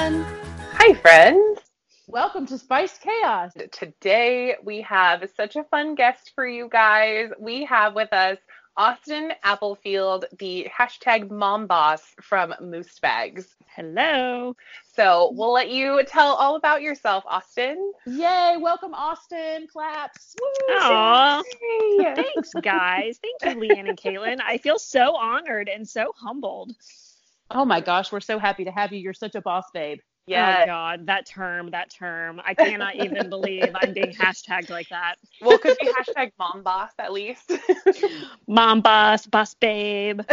Everyone. Hi, friends. Welcome to Spice Chaos. Today we have such a fun guest for you guys. We have with us Austin Applefield, the hashtag mom boss from Moose Bags. Hello. So we'll let you tell all about yourself, Austin. Yay. Welcome, Austin. Claps. Woo, Aw. Thanks, guys. Thank you, Leanne and Caitlin. I feel so honored and so humbled. Oh my gosh, we're so happy to have you. You're such a boss babe. Yeah. Oh Yeah. God, that term, that term. I cannot even believe I'm being hashtagged like that. well, could be hashtag mom boss at least. Mom boss, boss babe,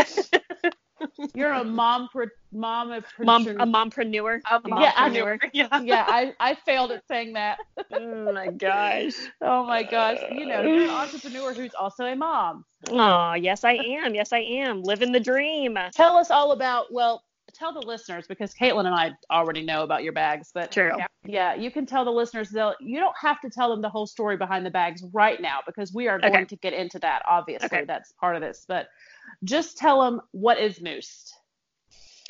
You're a mom pro- mom of mom, a mompreneur. A Yeah, I mompreneur. yeah. Yeah, I, I failed at saying that. Oh my gosh. Oh my gosh. You know, you're an entrepreneur who's also a mom. Oh, yes, I am. Yes, I am. Living the dream. Tell us all about, well, tell the listeners because Caitlin and I already know about your bags, but True. Yeah. yeah, you can tell the listeners they'll you don't have to tell them the whole story behind the bags right now because we are going Okay. to get into that obviously. Okay. That's part of this, but just tell them what is Moose.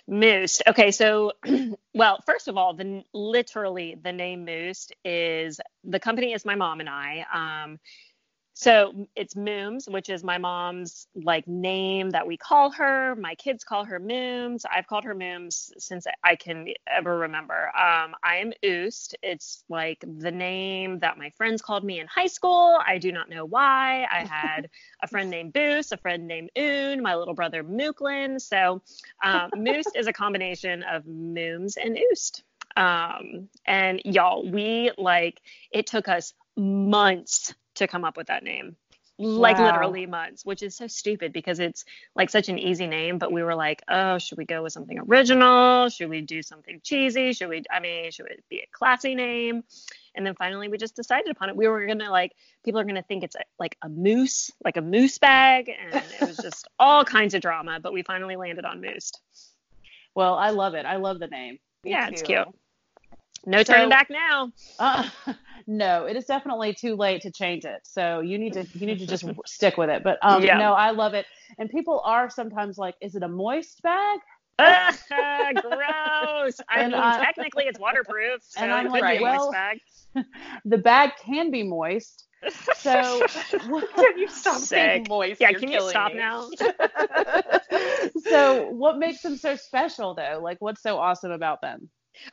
Moose. Okay, so well, first of all, the literally the name Moose is the company is my mom and I. Um, so it's Mooms, which is my mom's like name that we call her. My kids call her Mooms. I've called her Mooms since I can ever remember. Um, I am Oost. It's like the name that my friends called me in high school. I do not know why. I had a friend named Boos, a friend named Oon, my little brother Mooklin. So um, Moose is a combination of Mooms and Oost. Um, and y'all, we like it took us months to come up with that name. Like Wow. literally months, which is so stupid because it's like such an easy name. But we were like, oh, should we go with something original? Should we do something cheesy? Should we, I mean, should it be a classy name? And then finally we just decided upon it. We were gonna like, people are gonna think it's a, like a moose, like a moose bag. And it was just all kinds of drama. But we finally landed on moose. Well, I love it. I love the name. Me yeah, it's cute. No So- turning back now. Uh, no, it is definitely too late to change it. So you need to you need to just stick with it. But um, Yeah. no, I love it. And people are sometimes like, is it a moist bag? Gross. I And mean, I- technically it's waterproof, so And I'm like, be a moist well- bag. The bag can be moist. So Can you stop saying moist? Yeah, You're can you stop me. now? so what makes them so special though? Like what's so awesome about them?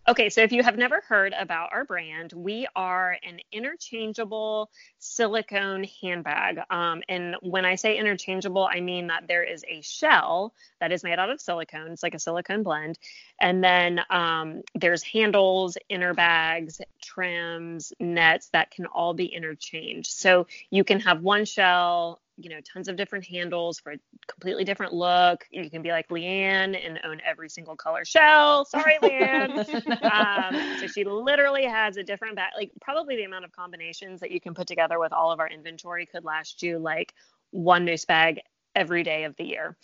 Okay, so if you have never heard about our brand, we are an interchangeable silicone handbag. Um, and when I say interchangeable, I mean that there is a shell that is made out of silicone. It's like a silicone blend. And then um, there's handles, inner bags, trims, nets that can all be interchanged. So you can have one shell, you know, tons of different handles for a completely different look. You can be like Leanne and own every single color shell. Sorry, Leanne. um, so she literally has a different bag, like probably the amount of combinations that you can put together with all of our inventory could last you like one moose bag every day of the year.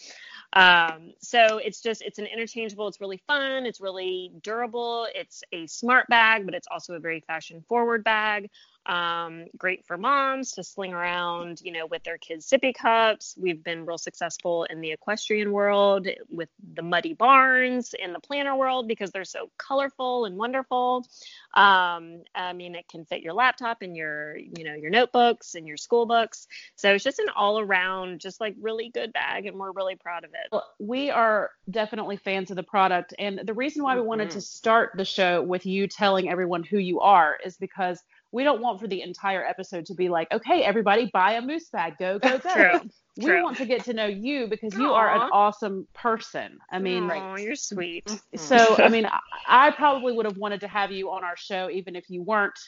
Um, so it's just it's an interchangeable. It's really fun. It's really durable. It's a smart bag, but it's also a very fashion forward bag. Um, great for moms to sling around, you know, with their kids' sippy cups. We've been real successful in the equestrian world with the muddy barns in the planner world because they're so colorful and wonderful. Um, I mean, it can fit your laptop and your, you know, your notebooks and your school books. So it's just an all around, just like really good bag, and we're really proud of it. Well, we are definitely fans of the product. And the reason why we wanted Mhm. to start the show with you telling everyone who you are is because we don't want for the entire episode to be like, okay, everybody buy a moose bag, go, go, go. True. We True. want to get to know you because you are an awesome person. I mean, oh, you're sweet. so I mean, I, I probably would have wanted to have you on our show even if you weren't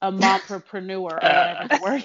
a mompreneur or whatever the word.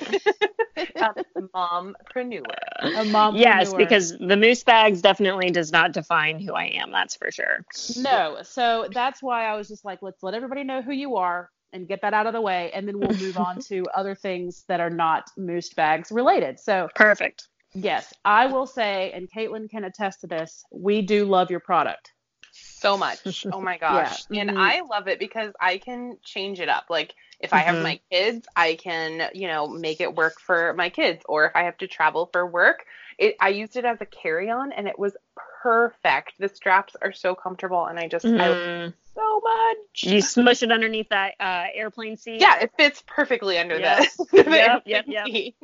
a mompreneur. A mompreneur. Yes, because the moose bags definitely does not define who I am. That's for sure. no. So that's why I was just like, let's let everybody know who you are and get that out of the way, and then we'll move on to other things that are not moose bags related. So Perfect. yes, I will say, and Caitlin can attest to this, we do love your product. So much. Oh my gosh. Yeah. And Mhm. I love it because I can change it up. Like if I have Mhm. my kids, I can, you know, make it work for my kids. Or if I have to travel for work, it I used it as a carry-on and it was perfect. The straps are so comfortable and I just I love it Mm. so much. You smush it underneath that uh, airplane seat. Yeah, it fits perfectly under Yep. the, the Yep, yep, yep. seat.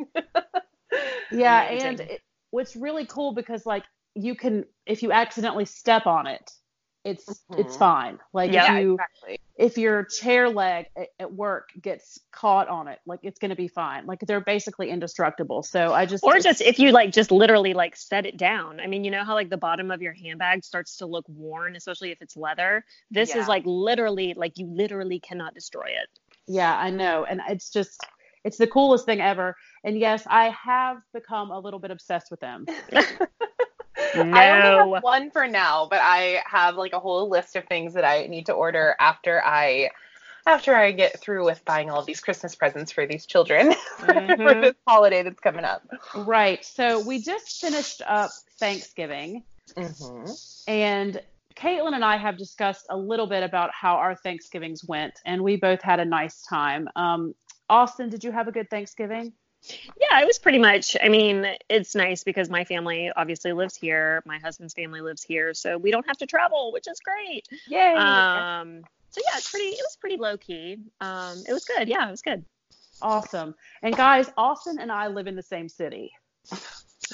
Yeah, Amazing. and it, what's really cool because like you can if you accidentally step on it, it's it's Mhm. fine. Like Yeah, if you exactly. if your chair leg at, at work gets caught on it, like it's gonna be fine. Like they're basically indestructible. So I just Or just if you like just literally like set it down. I mean, you know how like the bottom of your handbag starts to look worn, especially if it's leather. This Yeah. is like literally like you literally cannot destroy it. Yeah, I know. And it's just, it's the coolest thing ever. And yes, I have become a little bit obsessed with them. I only have one for now, but I have like a whole list of things that I need to order after I after I get through with buying all these Christmas presents for these children for Mhm. this holiday that's coming up. Right. So we just finished up Thanksgiving, Mm-hmm. and Caitlin and I have discussed a little bit about how our Thanksgivings went, and we both had a nice time. Um, Austin, did you have a good Thanksgiving? Yeah, it was pretty much. I mean, it's nice because my family obviously lives here. My husband's family lives here, so we don't have to travel, which is great. Yay! Um, so yeah, it's pretty. It was pretty low key. Um, it was good. Yeah, it was good. Awesome. And guys, Austin and I live in the same city.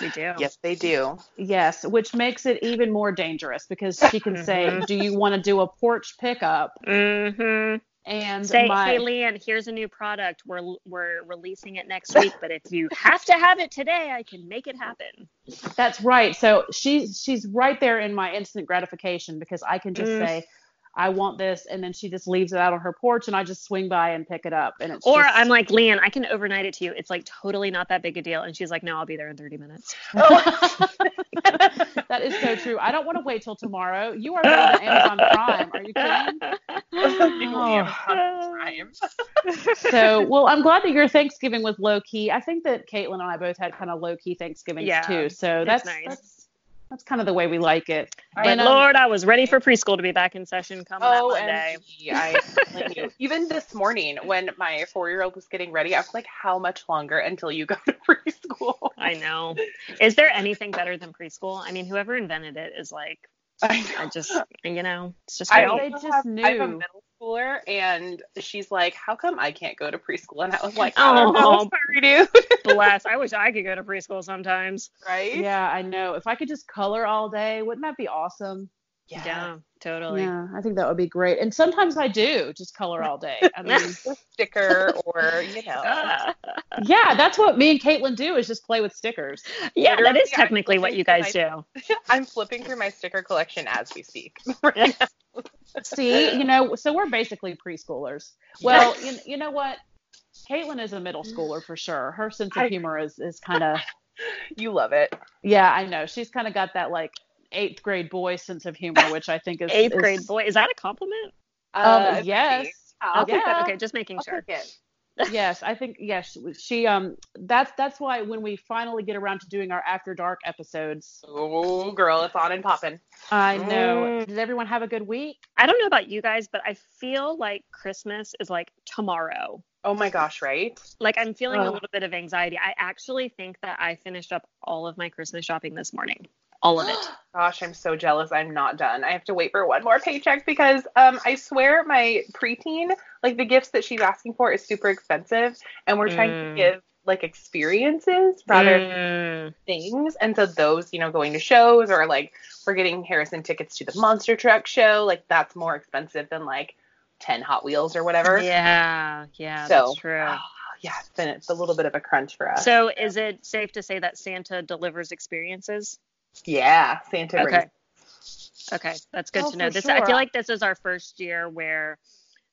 We do. yes, they do. Yes, which makes it even more dangerous because she can say, Mhm. "Do you want to do a porch pickup?" Mm-hmm. And Say, my hey, Leanne, here's a new product. We're we're releasing it next week, but if you have to have it today, I can make it happen. That's right. So she's she's right there in my instant gratification because I can just Mm. say, I want this, and then she just leaves it out on her porch, and I just swing by and pick it up, and it's Or just- I'm like, Leanne, I can overnight it to you. It's like totally not that big a deal. And she's like, No, I'll be there in 30 minutes. that is so true. I don't want to wait till tomorrow. You are better than Amazon Prime. Are you kidding? So, well, I'm glad that your Thanksgiving was low key. I think that Caitlin and I both had kind of low key Thanksgivings Yeah, too. So that's nice. that's that's kind of the way we like it. But And, um, Lord, I was ready for preschool to be back in session come that Oh, Monday. and I. Even this morning, when my four-year-old was getting ready, I was like, "How much longer until you go to preschool?" I know. Is there anything better than preschool? I mean, whoever invented it is like, I I just, you know, it's just I great. They just have, I have a knew. middle schooler, and she's like, "How come I can't go to preschool?" And I was like, "I don't know, Oh. sorry, dude." Bless. I wish I could go to preschool sometimes. right? Yeah, I know. If I could just color all day, wouldn't that be awesome? Yeah, totally. Yeah, I think that would be great. And sometimes I do just color all day. I mean, A sticker, or you know, yeah, that's what me and Caitlin do is just play with stickers. yeah, that Literally, is I'm technically what you guys do. I'm flipping through my sticker collection as we speak. Right now. See, you know, so we're basically preschoolers. Well, you, you know what? Caitlin is a middle schooler for sure. Her sense of humor is, is kind of, you love it. yeah, I know. She's kind of got that like eighth grade boy sense of humor, which I think is Eighth is- grade boy. Is that a compliment? Uh, yes. I'll Okay, take that. okay, just making I'll sure. Take it. yes, I think yes. She um that's that's why when we finally get around to doing our after dark episodes, Oh, girl, it's on and popping. I know. Mm. Did everyone have a good week? I don't know about you guys, but I feel like Christmas is like tomorrow. Oh my gosh, right? Like I'm feeling a little bit of anxiety. I actually think that I finished up all of my Christmas shopping this morning. All of it. Gosh, I'm so jealous. I'm not done. I have to wait for one more paycheck because um I swear my preteen, like the gifts that she's asking for is super expensive and we're trying Mm. to give like experiences rather than Mm. things. And so those, you know, going to shows or like we're getting Harrison tickets to the monster truck show, like that's more expensive than like 10 Hot Wheels or whatever. Yeah, yeah, So, that's true. Yeah, it's been it's a little bit of a crunch for us. So is it safe to say that Santa delivers experiences? Yeah, Santa Okay. Okay, that's good Oh, to know. This I feel like this is our first year where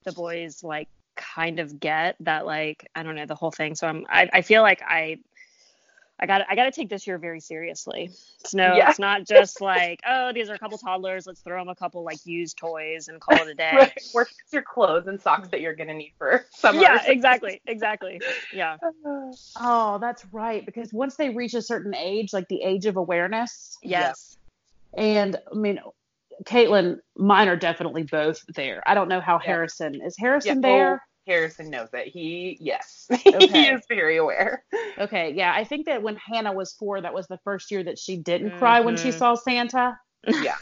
the boys like kind of get that like I don't know the whole thing. So I'm I, I feel like I I got I got to take this year very seriously. It's no, yeah. it's not just like oh these are a couple toddlers, let's throw them a couple like used toys and call it a day. right. Work your clothes and socks that you're gonna need for summer. Yeah, exactly, exactly. Yeah. Oh, that's right. Because once they reach a certain age, like the age of awareness. Yes. And I mean, Caitlin, mine are definitely both there. I don't know how yeah. Harrison is. Harrison there? Oh, Harrison knows it. He, yes, okay. he is very aware. Okay, yeah. I think that when Hannah was four, that was the first year that she didn't mm-hmm. cry when she mm-hmm. saw Santa. Yeah.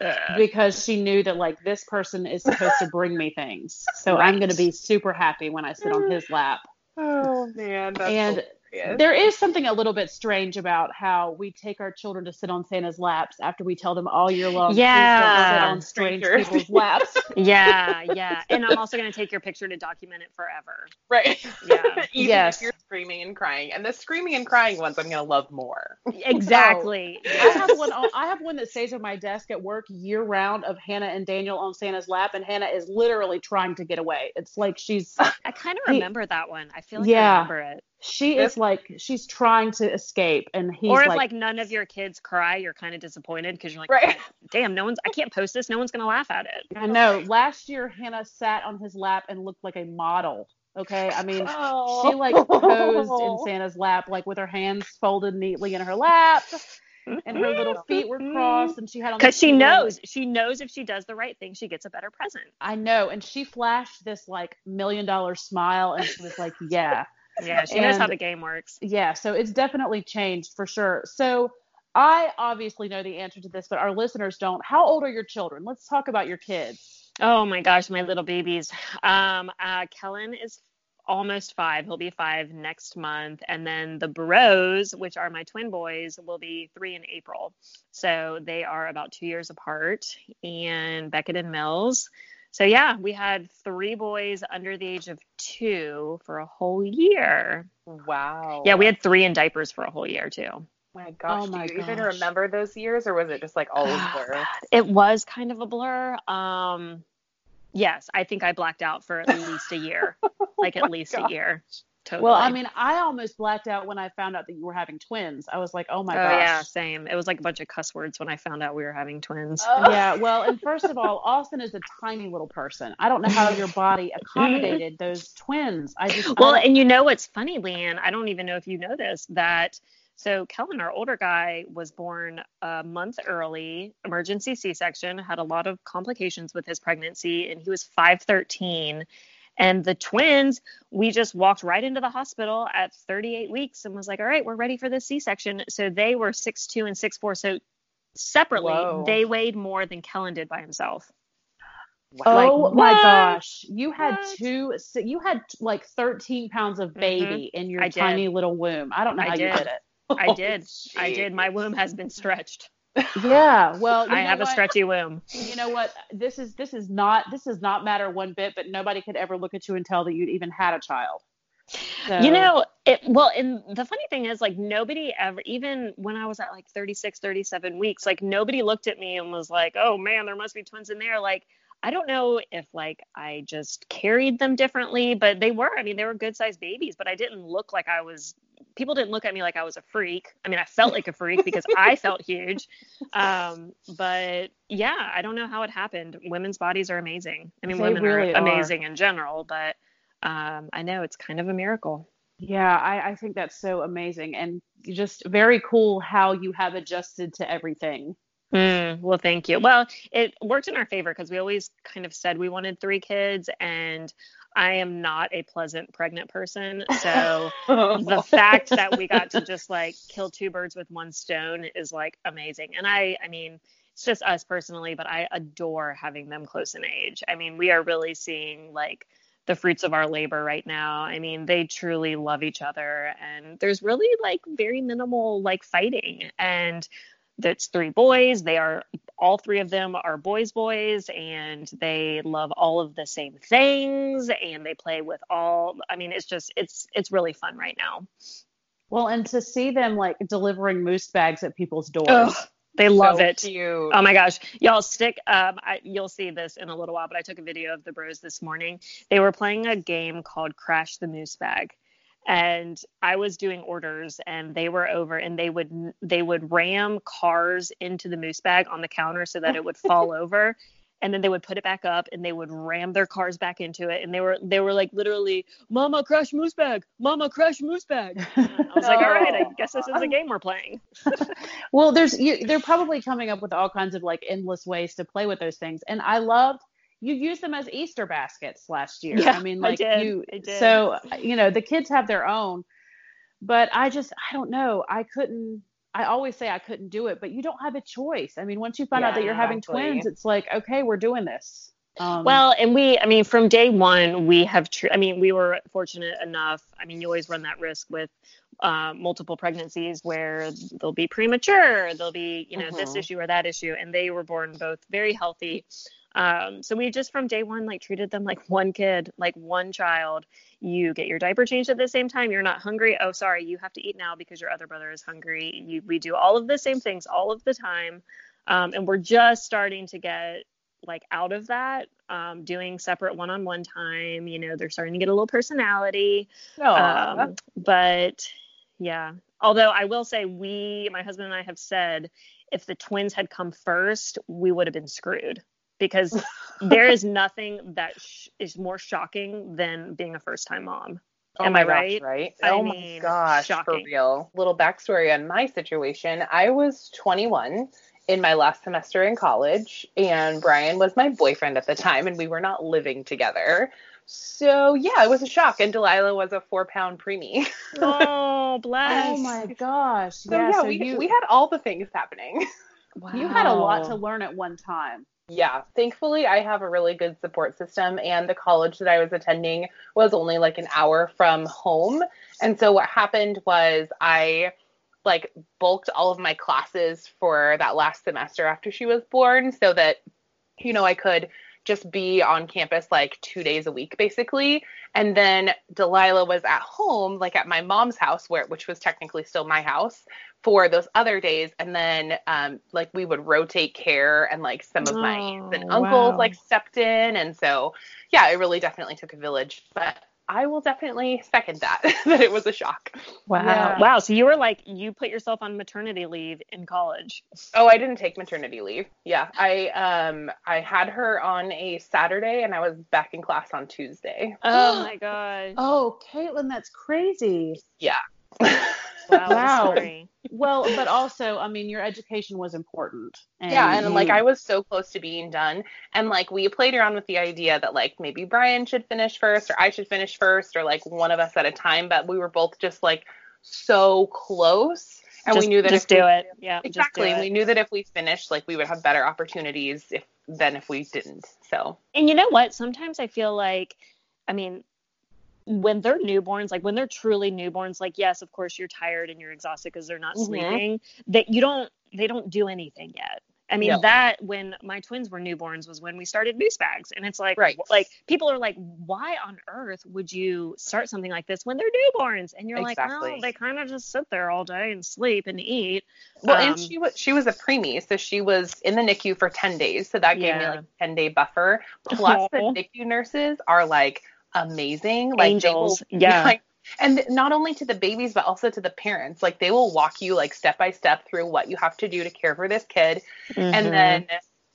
because she knew that like this person is supposed to bring me things. So right. I'm going to be super happy when I sit on his lap. Oh man, and there is something a little bit strange about how we take our children to sit on Santa's laps after we tell them all year long. Yeah, sit on strange people's laps. yeah, yeah. And I'm also going to take your picture to document it forever. Right. Yeah. Even yes. if you're screaming and crying, and the screaming and crying ones, I'm going to love more. Exactly. So, yes. I have one. Uh, I have one that stays on my desk at work year round of Hannah and Daniel on Santa's lap, and Hannah is literally trying to get away. It's like she's. I kind of remember he, that one. I feel like yeah. I remember it she is like she's trying to escape and he's or if like, like none of your kids cry you're kind of disappointed because you're like right. Oh, damn no one's i can't post this no one's gonna laugh at it. I know. Last year hannah sat on his lap and looked like a model okay? I mean oh. she like posed in oh. santa's lap like with her hands folded neatly in her lap and her little feet were crossed and she had on because she knows she knows if she does the right thing she gets a better present. I know and she flashed this like million dollar smile and she was like yeah yeah, she and, knows how the game works. Yeah, so it's definitely changed for sure. So I obviously know the answer to this, but our listeners don't. How old are your children? Let's talk about your kids. Oh my gosh, my little babies. Um, uh, Kellen is almost five. He'll be five next month. And then the Bros, which are my twin boys, will be three in April. So they are about two years apart. And Beckett and Mills so yeah, we had three boys under the age of two for a whole year. Wow. Yeah, we had three in diapers for a whole year too. My gosh, oh my do you gosh. even remember those years, or was it just like all a blur? It was kind of a blur. Um, yes, I think I blacked out for at least a year, like at oh least gosh. a year. Totally. Well, I mean, I almost blacked out when I found out that you were having twins. I was like, oh my oh, gosh. yeah, same. It was like a bunch of cuss words when I found out we were having twins. Oh. Yeah, well, and first of all, Austin is a tiny little person. I don't know how your body accommodated those twins. I just Well, I and you know what's funny, Leanne? I don't even know if you know this, that so Kellen, our older guy, was born a month early, emergency C-section, had a lot of complications with his pregnancy, and he was 513 and the twins, we just walked right into the hospital at 38 weeks and was like, all right, we're ready for the C section. So they were six two and six four. So separately, Whoa. they weighed more than Kellen did by himself. Oh like, my gosh. You had what? two, so you had like 13 pounds of mm-hmm. baby mm-hmm. in your tiny little womb. I don't know how you did it. I did. I did. My womb has been stretched yeah well i have what? a stretchy womb you know what this is this is not this does not matter one bit but nobody could ever look at you and tell that you'd even had a child so. you know it well and the funny thing is like nobody ever even when i was at like 36 37 weeks like nobody looked at me and was like oh man there must be twins in there like I don't know if like I just carried them differently, but they were. I mean, they were good sized babies, but I didn't look like I was people didn't look at me like I was a freak. I mean, I felt like a freak because I felt huge. Um, but yeah, I don't know how it happened. Women's bodies are amazing. I mean, they women really are amazing are. in general, but um, I know it's kind of a miracle. Yeah, I, I think that's so amazing and just very cool how you have adjusted to everything. Mm, well, thank you. Well, it worked in our favor because we always kind of said we wanted three kids, and I am not a pleasant pregnant person. So the fact that we got to just like kill two birds with one stone is like amazing. And I, I mean, it's just us personally, but I adore having them close in age. I mean, we are really seeing like the fruits of our labor right now. I mean, they truly love each other and there's really like very minimal like fighting and that's three boys. They are all three of them are boys boys and they love all of the same things and they play with all I mean it's just it's it's really fun right now. Well, and to see them like delivering moose bags at people's doors. Ugh. They love So it. Cute. Oh my gosh, y'all stick. Um, I, you'll see this in a little while, but I took a video of the bros this morning. They were playing a game called Crash the Moose Bag, and I was doing orders, and they were over, and they would they would ram cars into the moose bag on the counter so that it would fall over. And then they would put it back up, and they would ram their cars back into it, and they were they were like literally, "Mama, crash moose bag! Mama, crash moose bag!" I was like, "All right, I oh. guess this is a game we're playing." Well, there's you, they're probably coming up with all kinds of like endless ways to play with those things, and I loved you used them as Easter baskets last year. Yeah, I mean, like did. you. I did. So you know, the kids have their own, but I just I don't know. I couldn't. I always say I couldn't do it, but you don't have a choice. I mean, once you find out that you're having exactly. twins, it's like okay, we're doing this. Um, Well, and we, I mean, from day one, we have, tr- I mean, we were fortunate enough. I mean, you always run that risk with uh, multiple pregnancies where they'll be premature, they'll be, you know, this Mhm. issue or that issue, and they were born both very healthy. Um, so we just from day one like treated them like one kid, like one child. You get your diaper changed at the same time. You're not hungry. Oh, sorry, you have to eat now because your other brother is hungry. You, we do all of the same things all of the time, um, and we're just starting to get like out of that, um, doing separate one-on-one time. You know, they're starting to get a little personality. Um, but yeah, although I will say we, my husband and I have said, if the twins had come first, we would have been screwed because there is nothing that sh- is more shocking than being a first-time mom. Oh Am my I gosh, right? right? I oh mean, my gosh, shocking. for real. Little backstory on my situation. I was 21 in my last semester in college, and Brian was my boyfriend at the time, and we were not living together. So yeah, it was a shock. And Delilah was a four pound preemie. Oh, bless. oh my gosh, So yeah. yeah, so we, you we had all the things happening. Wow. you had a lot to learn at one time. Yeah, thankfully I have a really good support system and the college that I was attending was only like an hour from home. And so what happened was I like bulked all of my classes for that last semester after she was born so that you know I could just be on campus like 2 days a week basically. And then Delilah was at home like at my mom's house where which was technically still my house for those other days and then um like we would rotate care and like some of my aunts and Oh, uncles wow. like stepped in and so yeah it really definitely took a village but i will definitely second that that it was a shock Wow. Yeah. Wow. So you were like, you put yourself on maternity leave in college. oh i didn't take maternity leave yeah i um i had her on a saturday and i was back in class on tuesday Oh my gosh. Oh, Caitlin, that's crazy. Wow. wow. Well, but also, I mean, your education was important. yeah and like i was so close to being done and like we played around with the idea that like maybe brian should finish first or i should finish first or like one of us at a time but we were both just like so close and just, we knew that just if do we, it. Yeah. exactly Just and do we knew that if we finished like we would have better opportunities if than if we didn't so And you know what? Sometimes I feel like, I mean, when they're newborns, like when they're truly newborns, like yes, of course you're tired and you're exhausted because they're not Mhm. sleeping. That you don't, they don't do anything yet. I mean, No. that when my twins were newborns was when we started moose bags, and it's like, Right. like people are like, why on earth would you start something like this when they're newborns? And you're like, Exactly. well, they kind of just sit there all day and sleep and eat. well Um, and she was she was a preemie so she was in the nicu for 10 days so that gave me like a 10 day buffer plus the nicu nurses are like amazing like they will- yeah. like, and not only to the babies but also to the parents like they will walk you like step by step through what you have to do to care for this kid Mhm. and then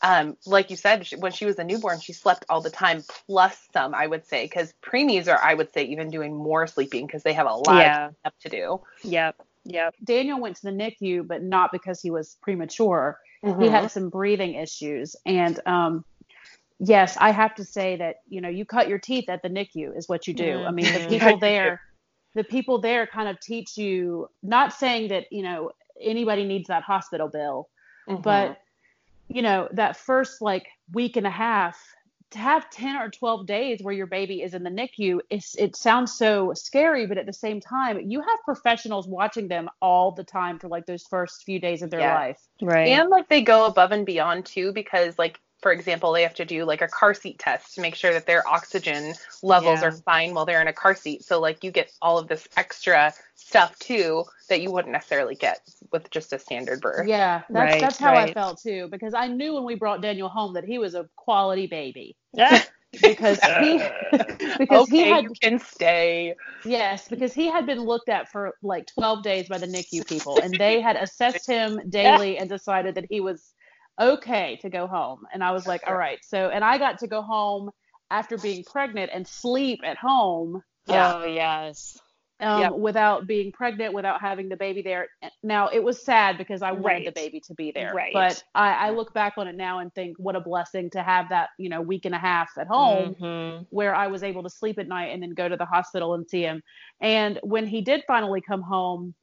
um, like you said, when she was a newborn, she slept all the time, plus some, I would say, because preemies are, I would say, even doing more sleeping because they have a lot Yeah. of up to do. yep, yep. Daniel went to the NICU, but not because he was premature. He Mhm. had some breathing issues. And um, yes, I have to say that, you know, you cut your teeth at the NICU is what you do. I mean, the people there, the people there kind of teach you, not saying that, you know, anybody needs that hospital bill, Mhm. but you know that first like week and a half to have 10 or 12 days where your baby is in the NICU it's, it sounds so scary but at the same time you have professionals watching them all the time for like those first few days of their Yeah. life Right. and like they go above and beyond too because like for example, they have to do like a car seat test to make sure that their oxygen levels Yeah. are fine while they're in a car seat. So like you get all of this extra stuff too that you wouldn't necessarily get with just a standard birth. Yeah, that's Right, that's how I felt too because I knew when we brought Daniel home that he was a quality baby Yeah. because he because he had you can stay. yes because he had been looked at for like 12 days by the NICU people and they had assessed him daily and decided that he was okay to go home and I was like all right so and I got to go home after being pregnant and sleep at home Yeah. Oh yes. um, Yep. without being pregnant, without having the baby there. Now it was sad because I wanted the baby to be there. Right. But I, I look back on it now and think what a blessing to have that, you know, week and a half at home Mhm. where I was able to sleep at night and then go to the hospital and see him. And when he did finally come home,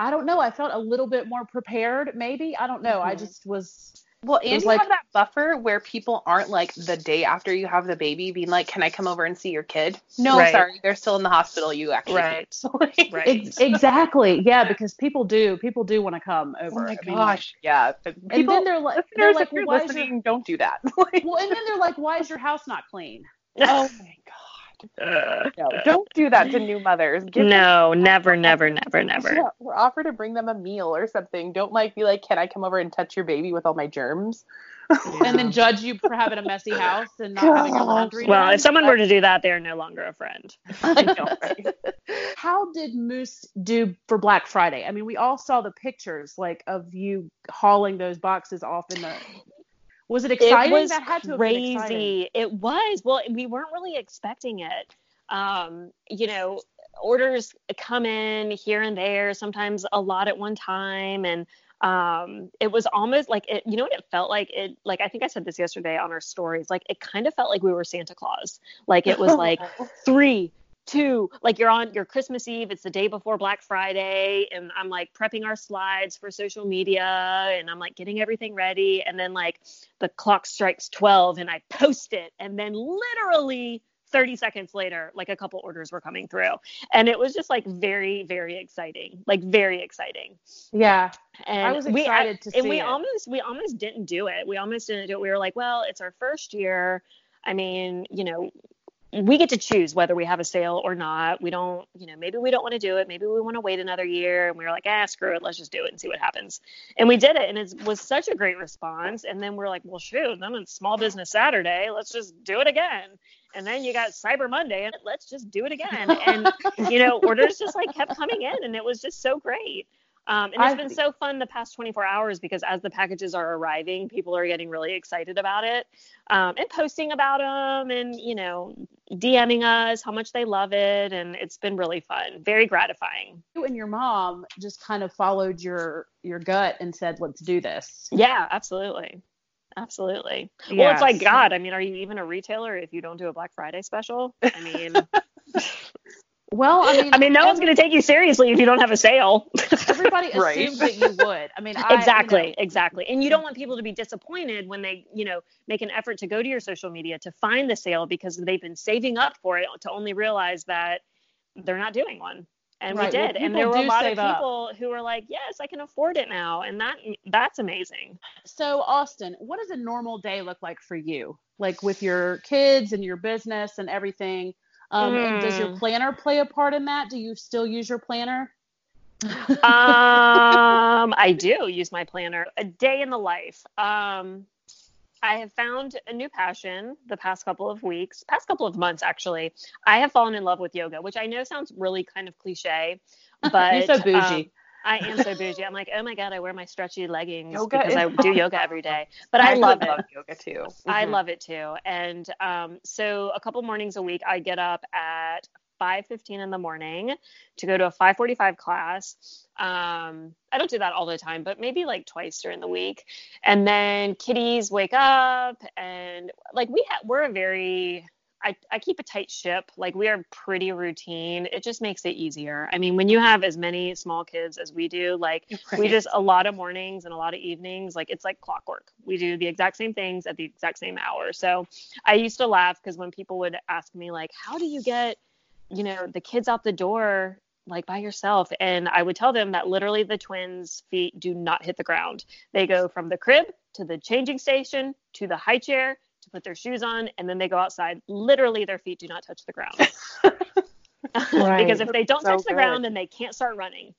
I don't know. I felt a little bit more prepared, maybe. I don't know. I Mhm. just was. Well, and was you like- have that buffer where people aren't like the day after you have the baby being like, "Can I come over and see your kid?" No, Right. sorry, they're still in the hospital. You actually Right. Like- Right. Exactly. Yeah, because people do. People do want to come over. Oh over. my I mean, gosh, yeah. And People, then they're like, they're like, if you're well, is your listening, don't do that. Well, and then they're like, why is your house not clean? oh my god, no, don't do that to new mothers. Give them- No, never, never, never, never. Yeah, or offer to bring them a meal or something. Don't like be like, "Can I come over and touch your baby with all my germs?" And then judge you for having a messy house and not having your laundry Well, done. if someone were to do that, they're no longer a friend. Know, right? How did Moose do for Black Friday? I mean, we all saw the pictures like of you hauling those boxes off in the. Was it exciting? It was that had to have been crazy. It was. Well, we weren't really expecting it. Um, you know, orders come in here and there, sometimes a lot at one time, and um, it was almost like it. You know what it felt like? It like I think I said this yesterday on our stories. Like it kind of felt like we were Santa Claus. Like it was like three two like you're on your christmas eve it's the day before black friday and i'm like prepping our slides for social media and i'm like getting everything ready and then like the clock strikes 12 and i post it and then literally 30 seconds later like a couple orders were coming through. And it was just like very very exciting like very exciting. Yeah, and I was we- excited to see and we it. almost we almost didn't do it. We almost didn't do it. We were like well it's our first year. I mean you know we get to choose whether we have a sale or not. We don't you know maybe we don't want to do it maybe we want to wait another year and we were like ah screw it let's just do it and see what happens. And we did it and it was such a great response. And then we're like well shoot then it's small business saturday let's just do it again. And then you got cyber monday and let's just do it again. And you know orders just like kept coming in and it was just so great um, and it's I been so fun the past 24 hours because as the packages are arriving, people are getting really excited about it um, and posting about them and, you know, DMing us how much they love it. And it's been really fun, very gratifying. you and your mom just kind of followed your your gut and said, "Let's do this." Yeah, absolutely. Absolutely. Well, it's like, God, I mean, are you even a retailer if you don't do a Black Friday special? I mean, Well, I mean, I mean, no one's going to take you seriously if you don't have a sale. everybody Right. assumed that you would. I mean, I, you exactly know, exactly and you don't want people to be disappointed when they you know make an effort to go to your social media to find the sale because they've been saving up for it to only realize that they're not doing one and Right, we well, did and there were a lot of save up. people who were like yes i can afford it now and that that's amazing So, Austin, what does a normal day look like for you? Like with your kids and your business and everything. Um, And does your Mm. planner play a part in that? Do you still use your planner? um i do use my planner a day in the life um I have found a new passion the past couple of weeks, past couple of months actually. I have fallen in love with yoga, which I know sounds really kind of cliche, but You're so bougie. um, I am so bougie. I'm like, oh my god, I wear my stretchy leggings Yoga because I do yoga every day. But I, love it. yoga too. I Mhm. love it too. And um, so a couple mornings a week, I get up at 5:15 in the morning to go to a 5:45 class. Um, I don't do that all the time, but maybe like twice during the week. And then kiddies wake up, and like we ha- we're a very I, I keep a tight ship. Like we are pretty routine. It just makes it easier. I mean, when you have as many small kids as we do, like we just a lot of mornings and a lot of evenings like it's like clockwork we do the exact same things at the exact same hour so i used to laugh because when people would ask me like how do you get you know the kids out the door like by yourself. And I would tell them that literally the twins' feet do not hit the ground. They go from the crib to the changing station to the high chair to put their shoes on, and then they go outside. Literally, their feet do not touch the ground. right. because if they don't so touch the good. ground, then they can't start running.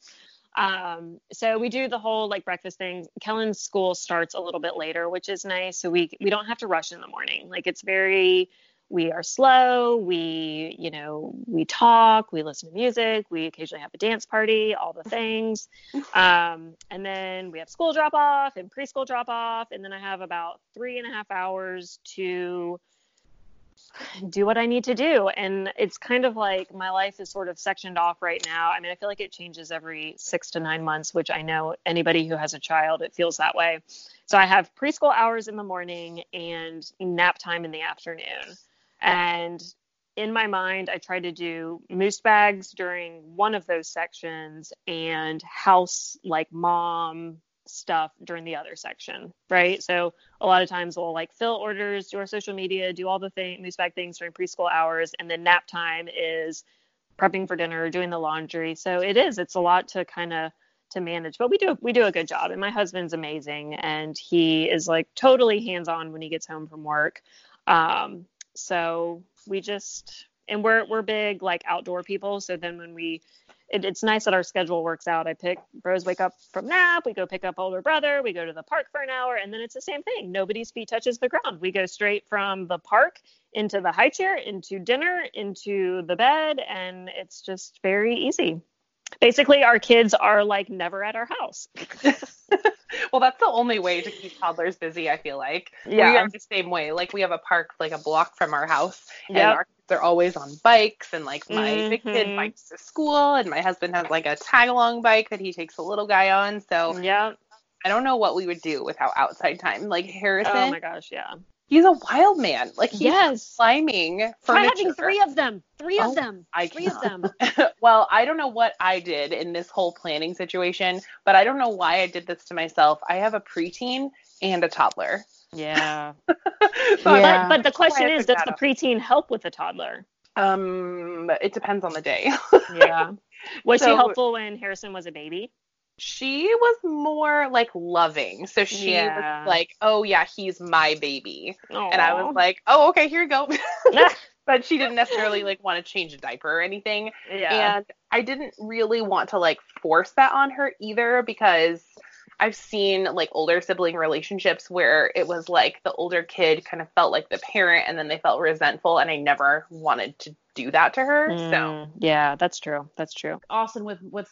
Um, so we do the whole like breakfast thing. Kellen's school starts a little bit later, which is nice. So we we don't have to rush in the morning. Like it's very we are slow. We you know we talk. We listen to music. We occasionally have a dance party. All the things. Um, and then we have school drop off and preschool drop off. And then I have about three and a half hours to do what I need to do. And it's kind of like my life is sort of sectioned off right now. I mean, I feel like it changes every six to nine months, which I know anybody who has a child, it feels that way. So I have preschool hours in the morning and nap time in the afternoon. And in my mind, I try to do moose bags during one of those sections and house like mom stuff during the other section, right? So a lot of times we'll like fill orders, do our social media, do all the thing, moose bag things during preschool hours, and then nap time is prepping for dinner, doing the laundry. So it is, it's a lot to kind of to manage, but we do we do a good job. And my husband's amazing, and he is like totally hands on when he gets home from work. Um, so we just and we're we're big like outdoor people. So then when we it, it's nice that our schedule works out. I pick bros wake up from nap, we go pick up older brother, we go to the park for an hour, and then it's the same thing. Nobody's feet touches the ground. We go straight from the park into the high chair, into dinner, into the bed, and it's just very easy. Basically, our kids are like never at our house. well, that's the only way to keep toddlers busy, I feel like. Yeah. We are the same way. Like we have a park like a block from our house and yep. our they're always on bikes and like my mm-hmm. big kid bikes to school and my husband has like a tag along bike that he takes a little guy on. So yeah. I don't know what we would do without outside time. Like Harrison. Oh my gosh, yeah. He's a wild man. Like he's yes. climbing Try having three of them. Three oh, of them. I three of them. well, I don't know what I did in this whole planning situation, but I don't know why I did this to myself. I have a preteen and a toddler. Yeah. so yeah. But, but the question is, does the preteen help with the toddler? Um, it depends on the day. yeah. Was so, she helpful when Harrison was a baby? She was more like loving. So she yeah. was like, "Oh yeah, he's my baby," Aww. and I was like, "Oh okay, here you go." but she didn't necessarily like want to change a diaper or anything. Yeah. And I didn't really want to like force that on her either because I've seen like older sibling relationships where it was like the older kid kind of felt like the parent and then they felt resentful and I never wanted to do that to her. Mm, so yeah, that's true. That's true. Austin with with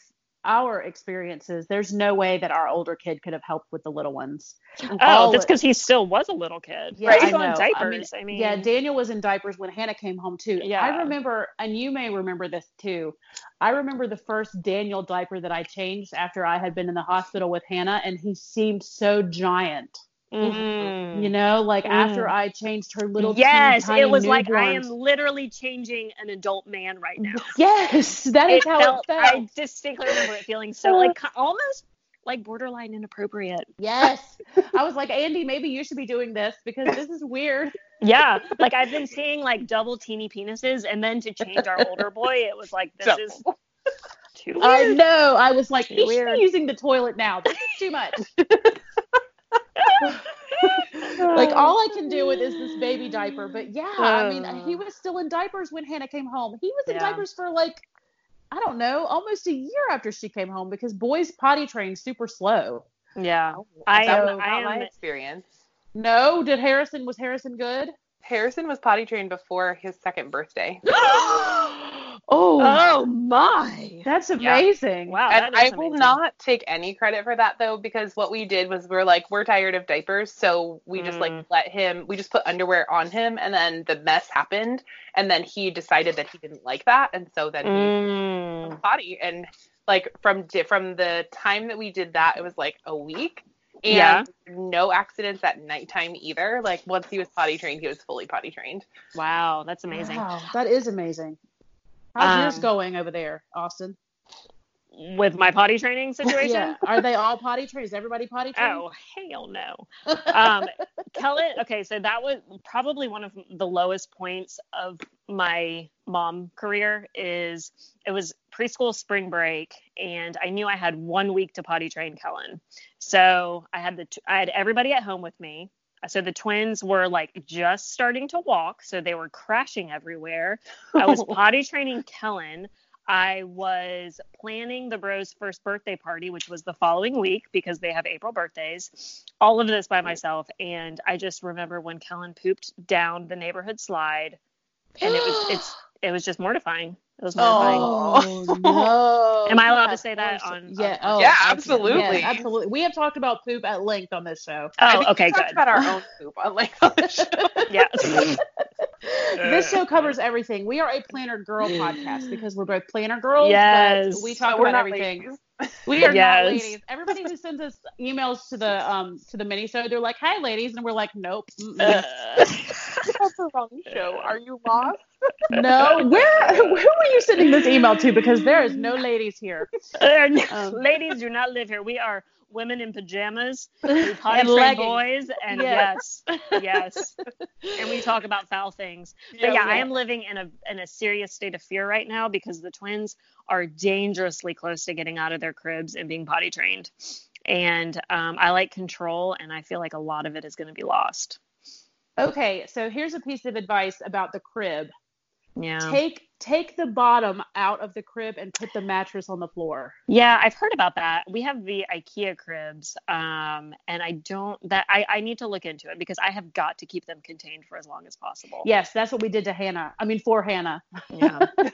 our experiences, there's no way that our older kid could have helped with the little ones. Oh, that's because he still was a little kid. Yeah, right? He's on diapers. I mean, I mean, yeah, Daniel was in diapers when Hannah came home too. Yeah. I remember, and you may remember this too. I remember the first Daniel diaper that I changed after I had been in the hospital with Hannah, and he seemed so giant. Mm. You know, like mm. after I changed her little yes, teeny, it was like I am literally changing an adult man right now. Yes, that is it how felt, it felt. I distinctly remember it feeling so like almost like borderline inappropriate. Yes, I was like Andy, maybe you should be doing this because this is weird. Yeah, like I've been seeing like double teeny penises, and then to change our older boy, it was like this is. Too weird. I know. I was like, he should be using the toilet now. This is too much like all I can do with is this baby diaper. But yeah, I mean, uh. he was still in diapers when Hannah came home. He was in yeah. diapers for like, I don't know, almost a year after she came home because boys potty train super slow. Yeah, oh, I, that was I am, my experience. No, did Harrison was Harrison good? Harrison was potty trained before his second birthday. Oh, oh my. That's amazing. Yeah. Wow. And I amazing. will not take any credit for that though, because what we did was we are like, we're tired of diapers. So we mm. just like mm. let him, we just put underwear on him and then the mess happened. And then he decided that he didn't like that. And so then mm. he potty. And like from, from the time that we did that, it was like a week. And yeah. no accidents at nighttime either. Like once he was potty trained, he was fully potty trained. Wow, that's amazing. Wow, that is amazing. How's um, yours going over there, Austin? With my potty training situation? yeah. Are they all potty trained? Is everybody potty trained? Oh, hell no. um, Kellen, okay, so that was probably one of the lowest points of my mom career is it was preschool spring break, and I knew I had one week to potty train Kellen. So I had the t- I had everybody at home with me. So the twins were like just starting to walk, so they were crashing everywhere. I was potty training Kellen. I was planning the bros' first birthday party, which was the following week because they have April birthdays. All of this by myself. And I just remember when Kellen pooped down the neighborhood slide and it was it's it was just mortifying. It was mortifying. Oh no! Am I allowed to say that on? Yeah. on- Oh, Yeah, absolutely. Yeah, absolutely. We have talked about poop at length on this show. I Oh, think okay, we talked good. about our own poop on like on the show. Yeah. this show covers everything. We are a planner girl podcast because we're both planner girls. Yes. But we talk But about everything. ladies. We are Yes. not ladies. Everybody who sends us emails to the um to the mini show, they're like, "Hi, ladies," and we're like, "Nope." Uh, That's the wrong show. Are you lost? No. Where who are you sending this email to? Because there is no ladies here. Um, ladies do not live here. We are women in pajamas potty And boys, and Yeah. yes, yes, and we talk about foul things. But Yeah, yeah, I am living in a in a serious state of fear right now because the twins are dangerously close to getting out of their cribs and being potty trained, and um, I like control, and I feel like a lot of it is going to be lost. Okay, so here's a piece of advice about the crib. Yeah. Take take the bottom out of the crib and put the mattress on the floor. Yeah, I've heard about that. We have the IKEA cribs, um, and I don't that I, I need to look into it because I have got to keep them contained for as long as possible. Yes, that's what we did to Hannah. I mean, for Hannah. Yeah.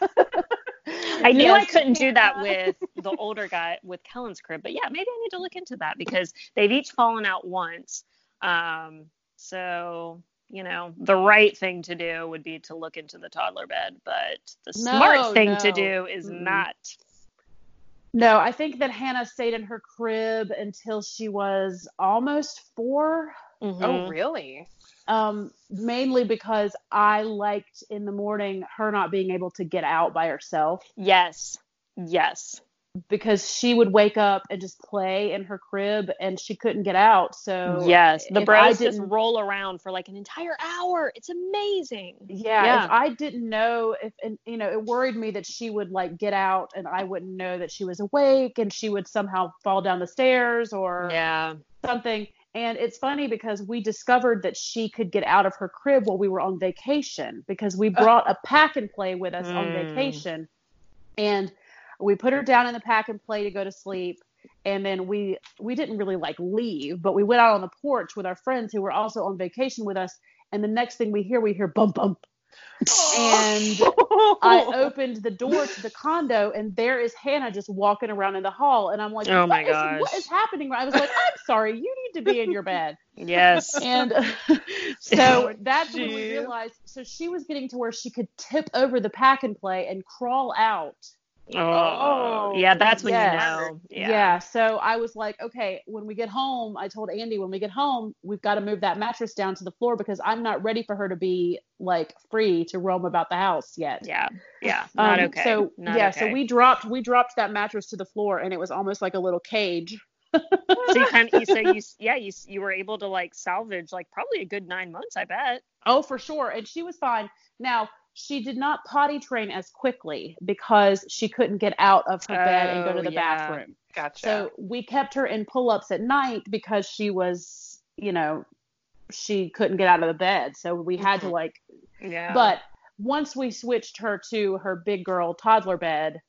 I knew I couldn't do that with the older guy with Kellen's crib, but yeah, maybe I need to look into that because they've each fallen out once. Um, so you know, the right thing to do would be to look into the toddler bed, but the smart No, thing to do is Mm-mm. not. No, I think that Hannah stayed in her crib until she was almost four. Mhm. Oh, really? Um, mainly because I liked in the morning her not being able to get out by herself Yes. Yes. Because she would wake up and just play in her crib and she couldn't get out. So yes. The bros just didn't- roll around for like an entire hour. It's amazing. Yeah, Yeah. I didn't know if and you know, it worried me that she would like get out and I wouldn't know that she was awake and she would somehow fall down the stairs or Yeah. something. And it's funny because we discovered that she could get out of her crib while we were on vacation because we brought a pack and play with us on Mm. vacation. And we put her down in the pack and play to go to sleep. And then we we didn't really like leave, but we went out on the porch with our friends who were also on vacation with us. And the next thing we hear, we hear bump bump. And I opened the door to the condo, and there is Hannah just walking around in the hall, and I'm like, Oh my "What is- what is happening?" I was like, "I'm sorry, you need to be in your bed." Yes. And so that's when we realized. So she was getting to where she could tip over the pack and play and crawl out. Oh, yeah, that's when yes. you know. Yeah. Yeah. So I was like, okay, when we get home, I told Andy, when we get home, we've got to move that mattress down to the floor because I'm not ready for her to be like free to roam about the house yet. Yeah. Yeah. Not Um, okay. So Not yeah, okay. so we dropped we dropped that mattress to the floor, and it was almost like a little cage. so you kind of you so you yeah you you were able to like salvage like probably a good nine months I bet. Oh, for sure, and she was fine. Now she did not potty train as quickly because she couldn't get out of her bed and go to Oh, the yeah. bathroom. Gotcha. So we kept her in pull-ups at night because she was, you know, she couldn't get out of the bed. So we had to Mhm. like Yeah. But once we switched her to her big girl toddler bed,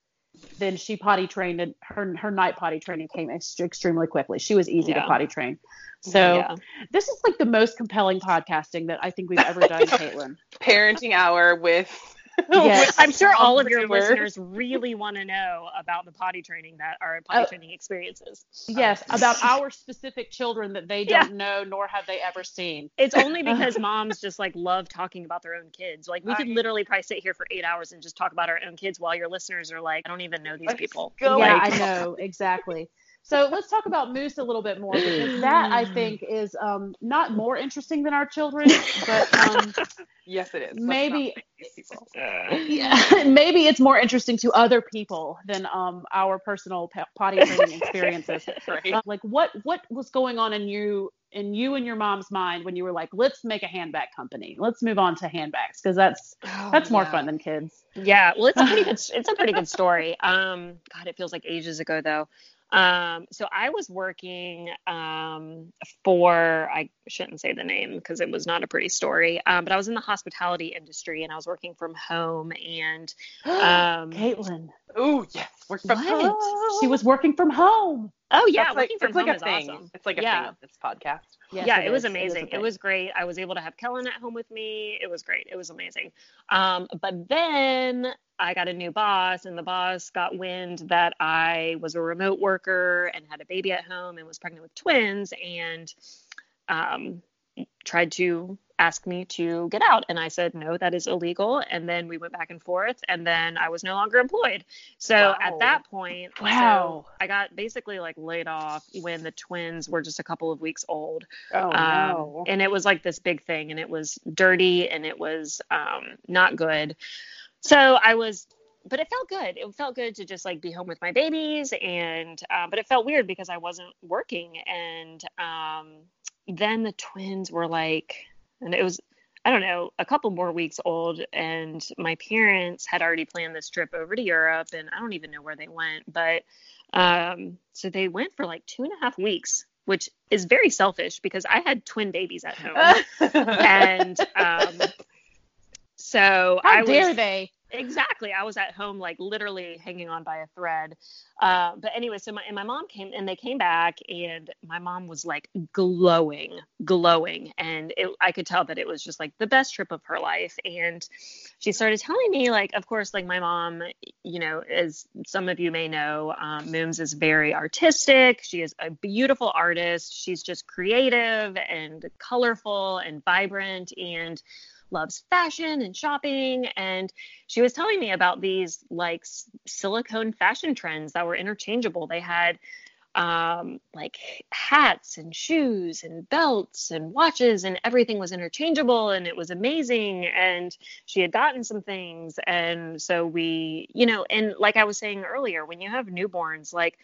then she potty trained and her her night potty training came ex- extremely quickly. She was easy Yeah. to potty train. So yeah. this is like the most compelling podcasting that I think we've ever done, Caitlin. parenting hour with. Yes. with I'm sure all of your entrepreneurs. listeners really want to know about the potty training that our potty Uh, training experiences. Yes, about our specific children that they don't know nor have they ever seen. It's only because moms just like love talking about their own kids. Like we could I- literally probably sit here for eight hours and just talk about our own kids while your listeners are like, I don't even know these people. go. yeah, like- I know exactly. So let's talk about Moose a little bit more because that I think is um, not more interesting than our children, but um, Yes, it is. Maybe make these people. yeah, maybe it's more interesting to other people than um, our personal potty training experiences. Right. Uh, like what what was going on in you in you and your mom's mind when you were like, let's make a handbag company. Let's move on to handbags because that's oh, that's more fun than kids. Yeah, well, it's a pretty good it's a pretty good story. Um, God, it feels like ages ago though. Um, so I was working um, for, I shouldn't say the name because it was not a pretty story, um, but I was in the hospitality industry and I was working from home. And um, Caitlin. Oh, yes. Work from what? home. She was working from home. Oh, yeah. That's working like, from home It's like a thing. Awesome. It's like a yeah. thing of this podcast. Yes, yeah, it, it was amazing. It, it, was great. I was able to have Kellen at home with me. It was great. It was amazing. Um, but then I got a new boss, and the boss got wind that I was a remote worker and had a baby at home and was pregnant with twins, and um, tried to ask me to get out. And I said, no, that is illegal. And then we went back and forth, and then I was no longer employed. So wow. at that point, wow. So I got basically like laid off when the twins were just a couple of weeks old. Oh, um, no. And it was like this big thing, and it was dirty and it was um, not good. So I was but it felt good. It felt good to just like be home with my babies, and uh, but it felt weird because I wasn't working, and um, then the twins were like, and it was, I don't know, a couple more weeks old. And my parents had already planned this trip over to Europe, and I don't even know where they went. But um, so they went for like two and a half weeks, which is very selfish because I had twin babies at home. and um, so how I dare they? Exactly. I was at home like literally hanging on by a thread. Uh, but anyway so my and my mom came and they came back and my mom was like glowing glowing. And it, i could tell that it was just like the best trip of her life. And she started telling me like of course like my mom you know as some of you may know um, mooms is very artistic. She is a beautiful artist. She's just creative and colorful and vibrant. And loves fashion and shopping. And she was telling me about these like silicone fashion trends that were interchangeable. They had um, like hats and shoes and belts and watches, and everything was interchangeable and it was amazing. And she had gotten some things. And so we, you know, and like I was saying earlier, when you have newborns, like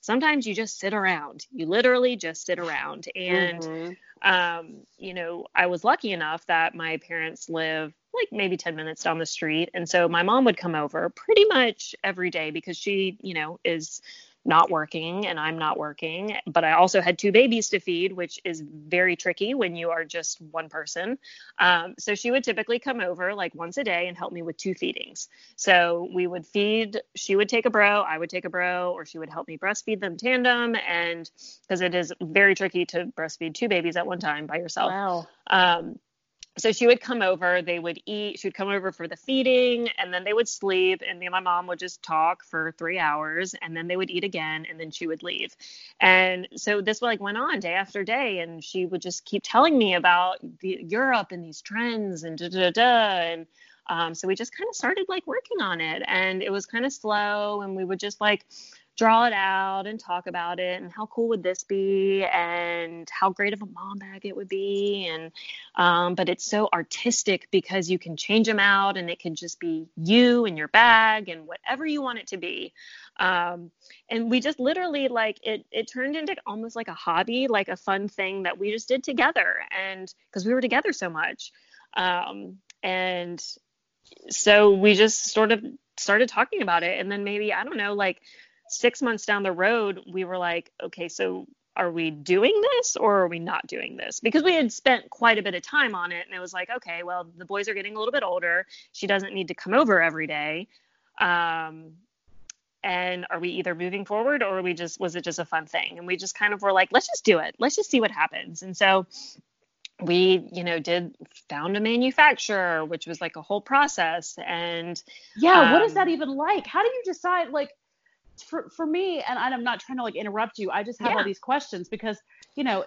sometimes you just sit around. You literally just sit around. And, mm-hmm um, you know, I was lucky enough that my parents live like maybe 10 minutes down the street. And so my mom would come over pretty much every day because she, you know, is not working and I'm not working. But I also had two babies to feed, which is very tricky when you are just one person. Um, so she would typically come over like once a day and help me with two feedings. So we would feed, she would take a bro, I would take a bro, or she would help me breastfeed them tandem. And because it is very tricky to breastfeed two babies at one time by yourself. Wow. Um, so she would come over they would eat she would come over for the feeding and then they would sleep and me and my mom would just talk for three hours and then they would eat again and then she would leave. And so this like went on day after day and she would just keep telling me about the europe and these trends and da da da and um, so we just kind of started like working on it and it was kind of slow and we would just like draw it out and talk about it and how cool would this be and how great of a mom bag it would be. And um, but it's so artistic because you can change them out and it can just be you and your bag and whatever you want it to be. Um, and we just literally like it it turned into almost like a hobby like a fun thing that we just did together and because we were together so much. Um, and so we just sort of started talking about it. And then maybe i don't know like six months down the road, we were like, okay, so are we doing this or are we not doing this? Because we had spent quite a bit of time on it. And it was like, okay, well, the boys are getting a little bit older. She doesn't need to come over every day. Um, and are we either moving forward or we just, was it just a fun thing? And we just kind of were like, let's just do it. Let's just see what happens. And so we you know did found a manufacturer which was like a whole process and yeah um, what is that um, even like how do you decide like for for me, and I'm not trying to like interrupt you. I just have yeah. all these questions because you know,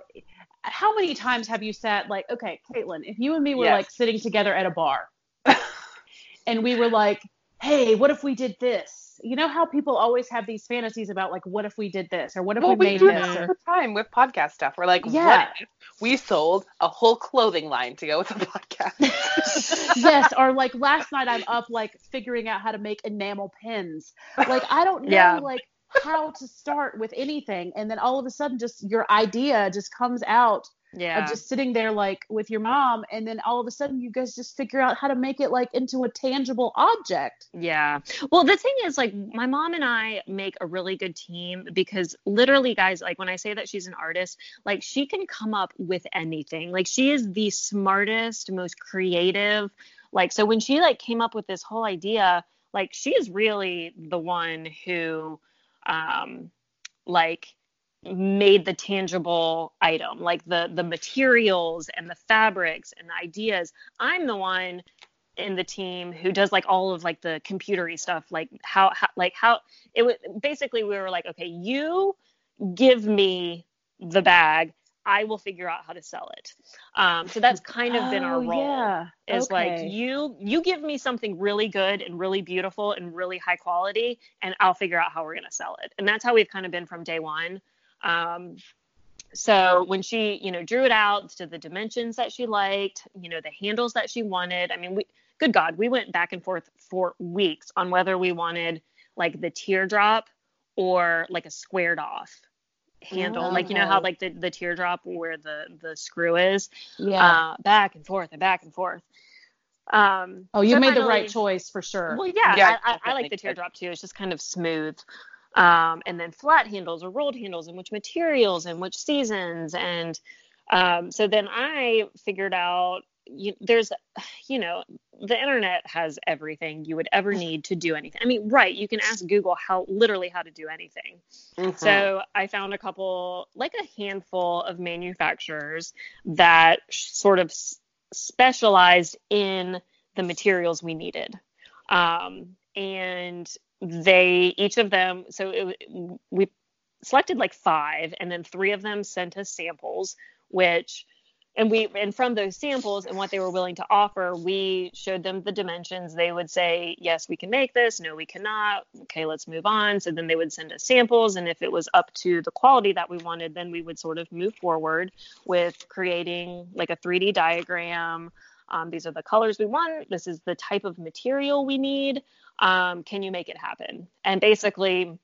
how many times have you said like, okay, Caitlin, if you and me were yes. like sitting together at a bar, and we were like, hey, what if we did this? You know how people always have these fantasies about like, what if we did this or what if well, we, we made do this? All the time with podcast stuff. We're like, yeah. what if we sold a whole clothing line to go with the podcast? yes, or like last night I'm up like figuring out how to make enamel pins. Like I don't know yeah. like how to start with anything, and then all of a sudden just your idea just comes out yeah. of just sitting there like with your mom and then all of a sudden you guys just figure out how to make it like into a tangible object. Yeah. Well the thing is like my mom and i make a really good team because literally guys like when i say that she's an artist like she can come up with anything. Like she is the smartest most creative. Like so when she like came up with this whole idea like she is really the one who um like made the tangible item like the the materials and the fabrics and the ideas i'm the one in the team who does like all of like the computery stuff like how, how like how it was basically we were like okay you give me the bag I will figure out how to sell it. Um, so that's kind of been our oh, role. Yeah. Is okay. like you you give me something really good and really beautiful and really high quality, and I'll figure out how we're gonna sell it. And that's how we've kind of been from day one. Um, so when she, you know, drew it out to the dimensions that she liked, you know, the handles that she wanted. I mean, we, good God, we went back and forth for weeks on whether we wanted like the teardrop or like a squared off handle, oh, like you know how like the the teardrop where the the screw is, yeah, uh, back and forth and back and forth. Um, oh, you so made finally, the right choice for sure. Well, yeah, yeah I, I, I, like the teardrop too. It's just kind of smooth um, and then flat handles or rolled handles and which materials and which seasons. And um, so then i figured out you, there's you know the internet has everything you would ever need to do anything. I mean right you can ask google how literally how to do anything. Mm-hmm. so i found a couple like a handful of manufacturers that sort of s- specialized in the materials we needed. Um, and they each of them so it, we selected like five and then three of them sent us samples which and we and from those samples and what they were willing to offer we showed them the dimensions. They would say yes we can make this. No we cannot. Okay let's move on. So then they would send us samples and if it was up to the quality that we wanted then we would sort of move forward with creating like a 3d diagram. Um, these are the colors we want. This is the type of material we need um, can you make it happen? And basically,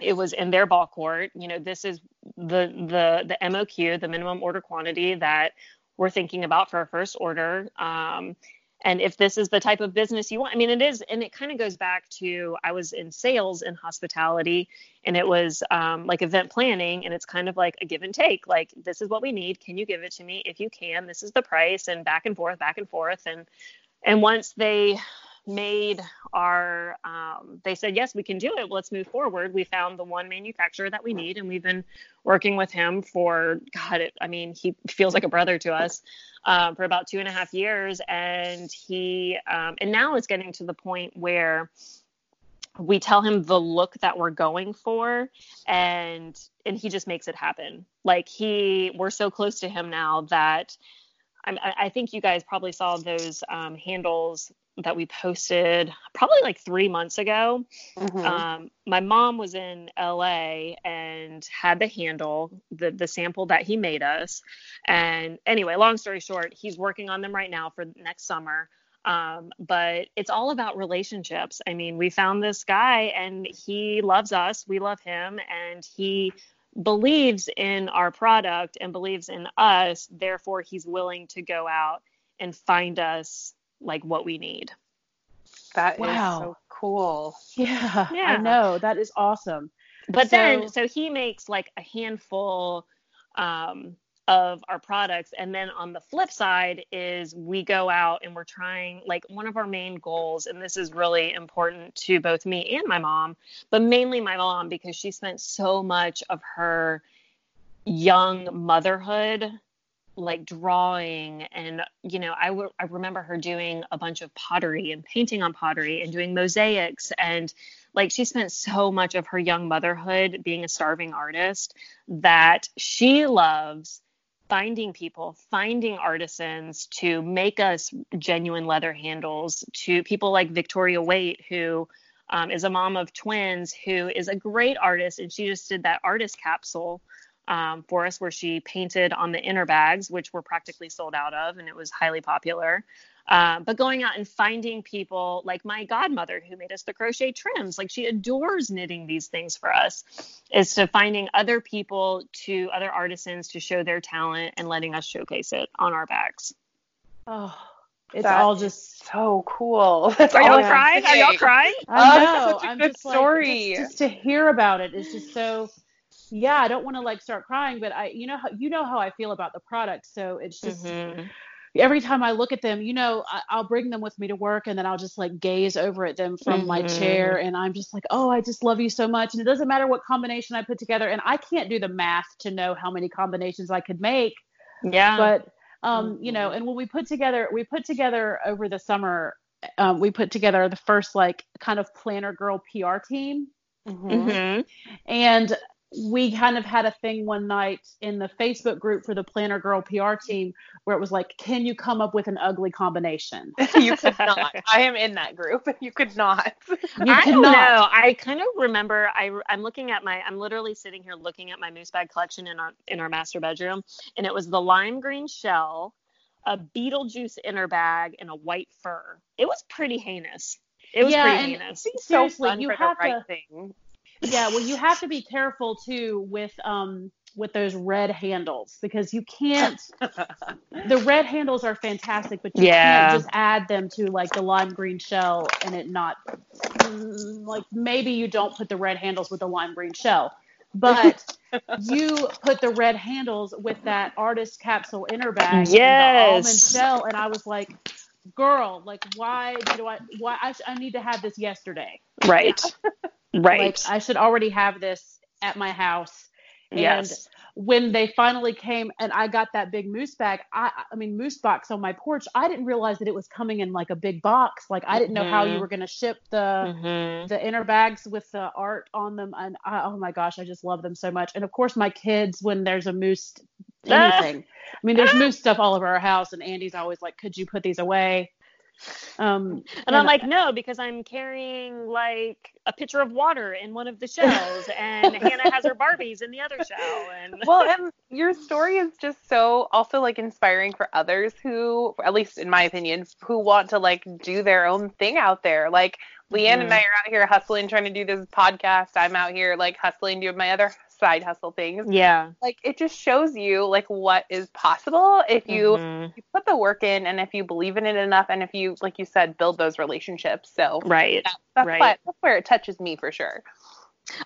it was in their ball court. You know, this is the the the MOQ, the minimum order quantity that we're thinking about for our first order. Um, and if this is the type of business you want, I mean, it is, and it kind of goes back to I was in sales in hospitality, and it was um, like event planning, and it's kind of like a give and take. Like, this is what we need. Can you give it to me? If you can, this is the price, and back and forth, back and forth, and and once they made our um, they said yes we can do it. Let's move forward. We found the one manufacturer that we need and we've been working with him for god it, i mean he feels like a brother to us um, for about two and a half years and he um, and now it's getting to the point where we tell him the look that we're going for and and he just makes it happen. Like he we're so close to him now that I, think you guys probably saw those um, handles that we posted probably like three months ago. Mm-hmm. Um, my mom was in LA and had the handle, the the sample that he made us. And anyway, long story short, he's working on them right now for next summer. Um, but it's all about relationships. I mean, we found this guy and he loves us, we love him, and he believes in our product and believes in us. Therefore, he's willing to go out and find us like what we need. That wow. is so cool. Yeah, yeah, I know. That is awesome. But so, then, so he makes like a handful um, of our products. And then on the flip side is we go out and we're trying, like, one of our main goals, and this is really important to both me and my mom, but mainly my mom because she spent so much of her young motherhood like drawing and you know I, w- I remember her doing a bunch of pottery and painting on pottery and doing mosaics. And like she spent so much of her young motherhood being a starving artist that she loves finding people finding artisans to make us genuine leather handles to people like victoria waite who um, is a mom of twins who is a great artist. And she just did that artist capsule um, for us where she painted on the inner bags, which were practically sold out of, and it was highly popular. Uh, but going out and finding people like my godmother who made us the crochet trims, like she adores knitting these things for us, is to finding other people to other artisans to show their talent and letting us showcase it on our backs. Oh, it's all just so cool. Are y'all crying? Are y'all crying? I know. such a I'm good just story. Like, just, just to hear about it is just so. Yeah, I don't want to like start crying, but I, you know, how you know how I feel about the product, so it's just. Mhm. Every time I look at them, you know, I, I'll bring them with me to work, and then I'll just like gaze over at them from my Mhm. chair, and I'm just like, oh, I just love you so much, and it doesn't matter what combination I put together, and I can't do the math to know how many combinations I could make, Yeah. but um, you know, and when we put together, we put together over the summer, um, we put together the first like kind of planner girl PR team, Mhm. Mhm. and we kind of had a thing one night in the Facebook group for the planner girl PR team where it was like, can you come up with an ugly combination? you could not. I am in that group. You could not. You I could don't know. I kind of remember. I I'm looking at my. I'm literally sitting here looking at my moose bag collection in our in our master bedroom, and it was the lime green shell, a Beetlejuice inner bag, and a white fur. It was pretty heinous. It was Yeah, pretty and- heinous. Seriously, so fun you for have the right to- thing. Yeah well you have to be careful too with um with those red handles because you can't the red handles are fantastic but you Yeah. can't just add them to like the lime green shell and it not mm, like maybe you don't put the red handles with the lime green shell but you put the red handles with that artist capsule inner bag and the almond Yes. shell and i was like girl like why do i why i, sh- I need to have this yesterday Right. Right. like I should already have this at my house. And yes. when they finally came and I got that big moose bag, I I mean moose box on my porch, I didn't realize that it was coming in like a big box. Like I didn't know how you Mhm. were going to ship the Mhm. the inner bags with the art on them and I, oh my gosh, I just love them so much. And of course my kids when there's a moose anything. I mean there's moose stuff all over our house and Andy's always like, "Could you put these away?" Um And I'm like, no, because I'm carrying like a pitcher of water in one of the shells, and Hannah has her Barbies in the other shell, and well, and your story is just so also like inspiring for others who, at least in my opinion, who want to like do their own thing out there. Like Leanne and I are out here hustling, trying to do this podcast. I'm out here like hustling, doing my other side hustle things. yeah, Like it just shows you like what is possible if you, Mhm. you put the work in and if you believe in it enough and if you, like you said, build those relationships. So right. that, that's, right. that's where it touches me for sure.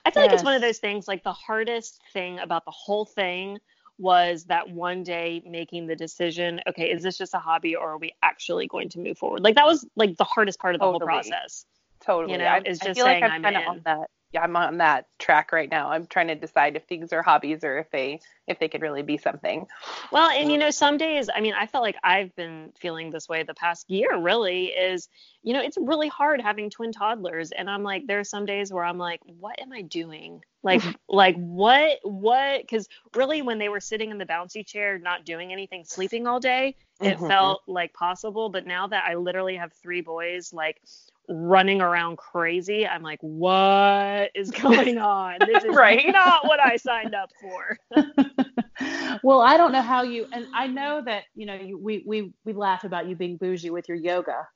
I feel like it's one of those things. Like the hardest thing about the whole thing was that one day making the decision. Okay, is this just a hobby, or are we actually going to move forward? Like that was like the hardest part of the whole process. Totally. you know, I, it's I just feel like saying I'm, I'm kind of in. on that. Yeah, I'm on that track right now. I'm trying to decide if things are hobbies or if they if they could really be something. Well, and you know, some days, I mean, I felt like I've been feeling this way the past year, really, is, you know, it's really hard having twin toddlers. And I'm like, there are some days where I'm like, what am I doing? Like, like what, what? Because really, when they were sitting in the bouncy chair, not doing anything, sleeping all day, it Mhm. felt like possible. But now that I literally have three boys, like, running around crazy, I'm like, what is going on? This is Right. not what I signed up for. well, I don't know how you, and I know that you know you, we we we laugh about you being bougie with your yoga,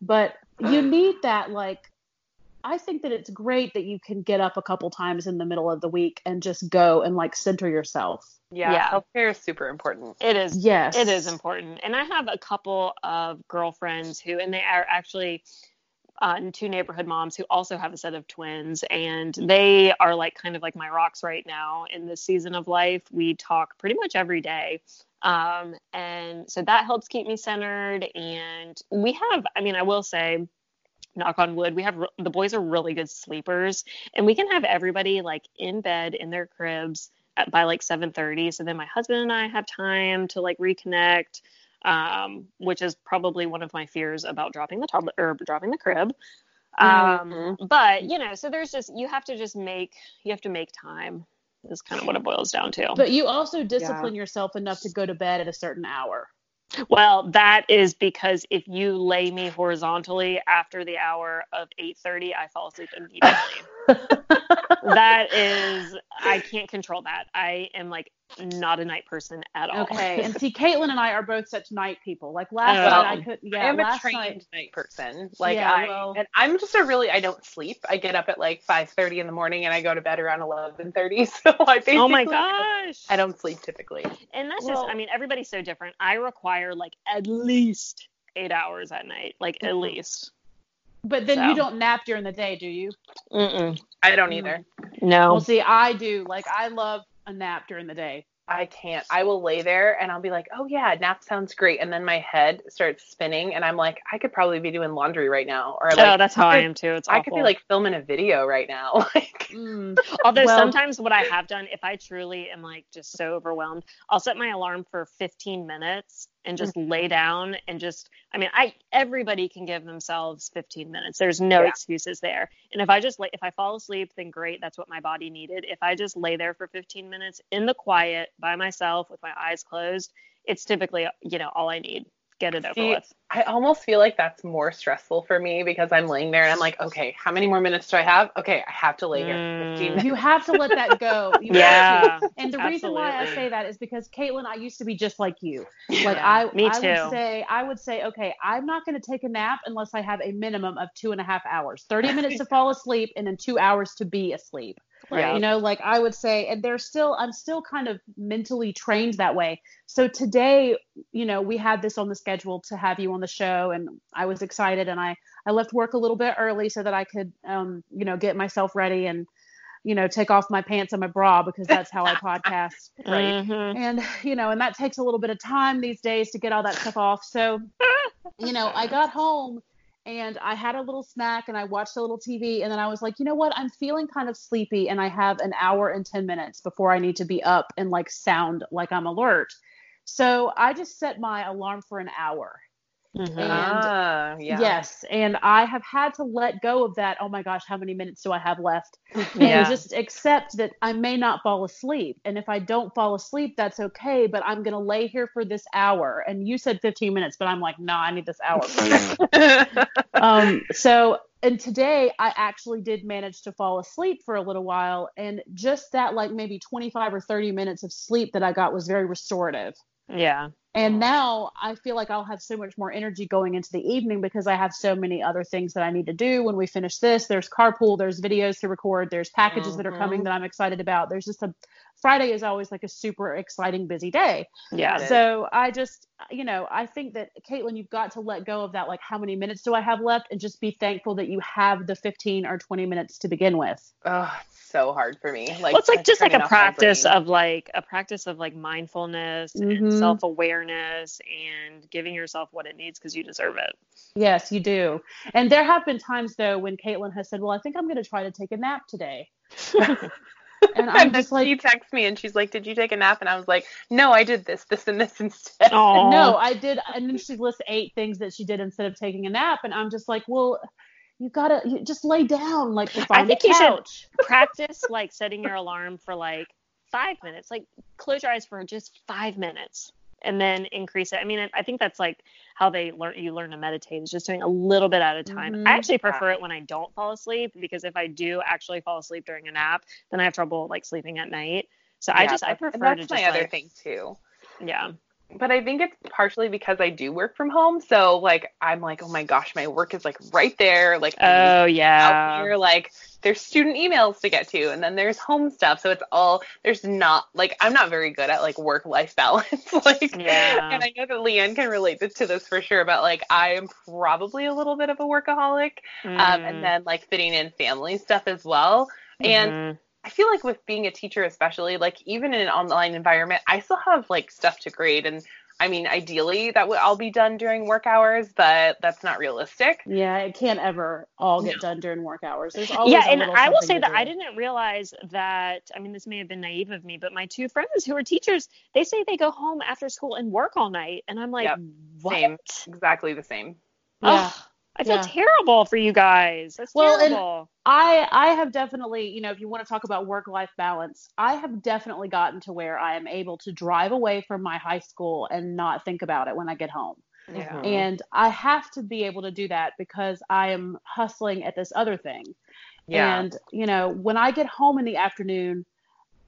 but you need that. Like, I think that it's great that you can get up a couple times in the middle of the week and just go and like center yourself. Yeah, Yeah. self care is super important. It is Yes, It is important. And I have a couple of girlfriends who, and they are actually uh, two neighborhood moms who also have a set of twins. And they are like kind of like my rocks right now in this season of life. We talk pretty much every day. Um, and so that helps keep me centered. And we have, I mean, I will say, knock on wood, we have re- the boys are really good sleepers. And we can have everybody like in bed in their cribs at, by like 7:30 so then my husband and I have time to like reconnect um, which is probably one of my fears about dropping the toddler or dropping the crib um, Mhm. but you know so there's just you have to just make you have to make time is kind of what it boils down to but you also discipline yourself enough to go to bed at a certain hour. well that is because if you lay me horizontally after the hour of 8:30 I fall asleep immediately that is, I can't control that. I am like not a night person at all. Okay, and see, Caitlin and I are both such night people. Like last oh. night, I um, couldn't. Yeah, I am a trained night, night person. Like yeah, I, well, and I'm just a really. I don't sleep. I get up at like 5:30 in the morning and I go to bed around 11:30. So I basically. Oh my gosh. I don't sleep typically. And that's well, just. I mean, everybody's so different. I require like at least eight hours at night, like at mm-hmm. least. But then so. you don't nap during the day, do you? Mm-mm. I don't mm-hmm. either. No. Well, see, I do. Like, I love a nap during the day. I can't. I will lay there and I'll be like, oh yeah, nap sounds great, and then my head starts spinning, and I'm like, I could probably be doing laundry right now, or like, oh, that's how I, am too. It's I could be like filming a video right now. like, mm. although well, sometimes what I have done, if I truly am like just so overwhelmed, I'll set my alarm for 15 minutes and just mm-hmm. lay down and just I mean I everybody can give themselves 15 minutes. There's no yeah. excuses there. And if I just lay if I fall asleep then great, that's what my body needed. If I just lay there for 15 minutes in the quiet by myself with my eyes closed, it's typically you know all I need get it over See, with. I almost feel like that's more stressful for me because I'm laying there and I'm like, okay, how many more minutes do I have? Okay, I have to lay here mm. 15 minutes. You have to let that go. You yeah. And the absolutely. reason why I say that is because Caitlin, I used to be just like you. Like yeah, I, me I too. would say, I would say, okay, I'm not going to take a nap unless I have a minimum of two and a half hours, 30 minutes to fall asleep and then two hours to be asleep. Right. You know, like I would say, and they're still, I'm still kind of mentally trained that way. So today, you know, we had this on the schedule to have you on the show, and I was excited, and I I left work a little bit early so that I could, um, you know, get myself ready and, you know, take off my pants and my bra because that's how I podcast. right. Mm-hmm. And you know, and that takes a little bit of time these days to get all that stuff off. So, you know, I got home and I had a little snack and I watched a little TV and then I was like, you know what? I'm feeling kind of sleepy and I have an hour and 10 minutes before I need to be up and like sound like I'm alert. So I just set my alarm for an hour. Mm-hmm. And ah, yeah. yes, and I have had to let go of that. Oh my gosh, how many minutes do I have left? Yeah. And just accept that I may not fall asleep. And if I don't fall asleep, that's okay, but I'm going to lay here for this hour. And you said 15 minutes, but I'm like, no, nah, I need this hour. um, so and today I actually did manage to fall asleep for a little while and just that like maybe 25 or 30 minutes of sleep that I got was very restorative. Yeah. And now I feel like I'll have so much more energy going into the evening because I have so many other things that I need to do when we finish this. There's carpool, there's videos to record, there's packages mm-hmm. that are coming mm-hmm. that I'm excited about. There's just a Friday is always like a super exciting, busy day. Yeah. So I just, you know, I think that Caitlin, you've got to let go of that. Like, how many minutes do I have left? And just be thankful that you have the 15 or 20 minutes to begin with. Oh, so hard for me. Like, well, it's like just like a practice of like a practice of like mindfulness mm-hmm. and self awareness and giving yourself what it needs because you deserve it. Yes, you do. And there have been times though when Caitlin has said, "Well, I think I'm going to try to take a nap today." And I'm just like, she texts me and she's like, "Did you take a nap?" And I was like, "No, I did this, this, and this instead." Aww. No, I did. And then she lists eight things that she did instead of taking a nap, and I'm just like, "Well, you gotta you just lay down, like I think you should practice like setting your alarm for like five minutes, like close your eyes for just five minutes." and then increase it. I mean, I think that's like how they learn you learn to meditate is just doing a little bit at a time. Mm-hmm. I actually prefer it when I don't fall asleep because if I do actually fall asleep during a nap, then I have trouble like sleeping at night. So yeah, I just I prefer that's to just my other thing too. Yeah but I think it's partially because I do work from home. So like I'm like, oh my gosh, my work is like right there. Like oh yeah, here, like there's student emails to get to, and then there's home stuff. So it's all there's not like I'm not very good at like work life balance. like yeah, and I know that Leanne can relate to this for sure. But like I am probably a little bit of a workaholic, mm. um, and mm. then like fitting in family stuff as well, and. I feel like with being a teacher, especially like even in an online environment, I still have like stuff to grade. And I mean, ideally that would all be done during work hours, but that's not realistic. Yeah, it can't ever all get no. done during work hours. There's always yeah, and I will say that do. I didn't realize that. I mean, this may have been naive of me, but my two friends who are teachers, they say they go home after school and work all night, and I'm like, yep. what? Same, exactly the same. Yeah. Oh, I feel yeah. terrible for you guys. That's well, terrible. I I have definitely, you know, if you want to talk about work life balance, I have definitely gotten to where I am able to drive away from my high school and not think about it when I get home. Yeah. Mm-hmm. And I have to be able to do that because I am hustling at this other thing. Yeah. And, you know, when I get home in the afternoon,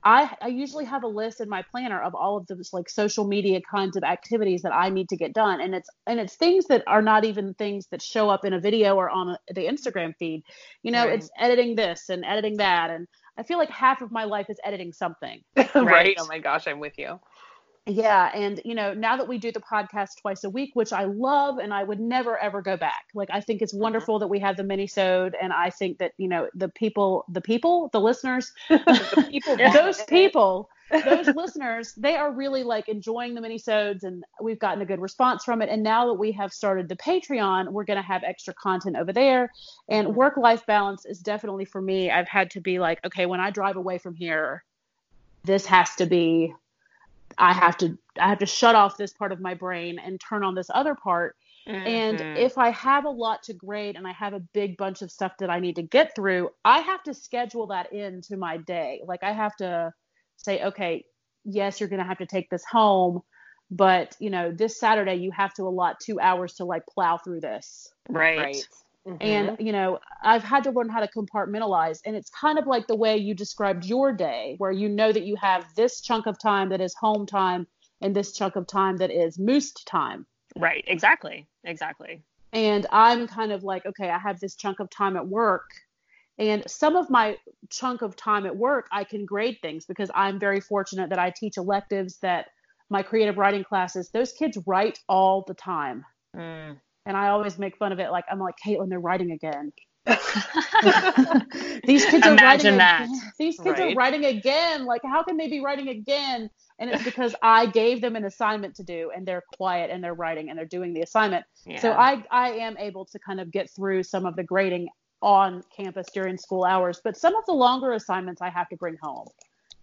I, I usually have a list in my planner of all of those like social media kinds of activities that I need to get done, and it's and it's things that are not even things that show up in a video or on a, the Instagram feed. You know, right. it's editing this and editing that, and I feel like half of my life is editing something. right? right? Oh my gosh, I'm with you. Yeah, and you know, now that we do the podcast twice a week, which I love, and I would never ever go back. Like, I think it's mm-hmm. wonderful mm-hmm. that we have the mini-sode, and I think that you know the people, the people, the listeners, the people, those people, those listeners, they are really like enjoying the mini-sodes, and we've gotten a good response from it. And now that we have started the Patreon, we're going to have extra content over there. And mm-hmm. work-life balance is definitely for me. I've had to be like, okay, when I drive away from here, this has to be I have to I have to shut off this part of my brain and turn on this other part. Mm-hmm. And if I have a lot to grade and I have a big bunch of stuff that I need to get through, I have to schedule that into my day. Like I have to say, okay, yes, you're going to have to take this home, but you know, this Saturday you have to allot 2 hours to like plow through this. Right. right. Mm-hmm. And, you know, I've had to learn how to compartmentalize. And it's kind of like the way you described your day, where you know that you have this chunk of time that is home time and this chunk of time that is moosed time. Right. Exactly. Exactly. And I'm kind of like, okay, I have this chunk of time at work. And some of my chunk of time at work, I can grade things because I'm very fortunate that I teach electives that my creative writing classes, those kids write all the time. Mm and I always make fun of it. Like I'm like Caitlin, they're writing again. These kids are writing that. Again. These kids right? are writing again. Like how can they be writing again? And it's because I gave them an assignment to do, and they're quiet and they're writing and they're doing the assignment. Yeah. So I I am able to kind of get through some of the grading on campus during school hours, but some of the longer assignments I have to bring home.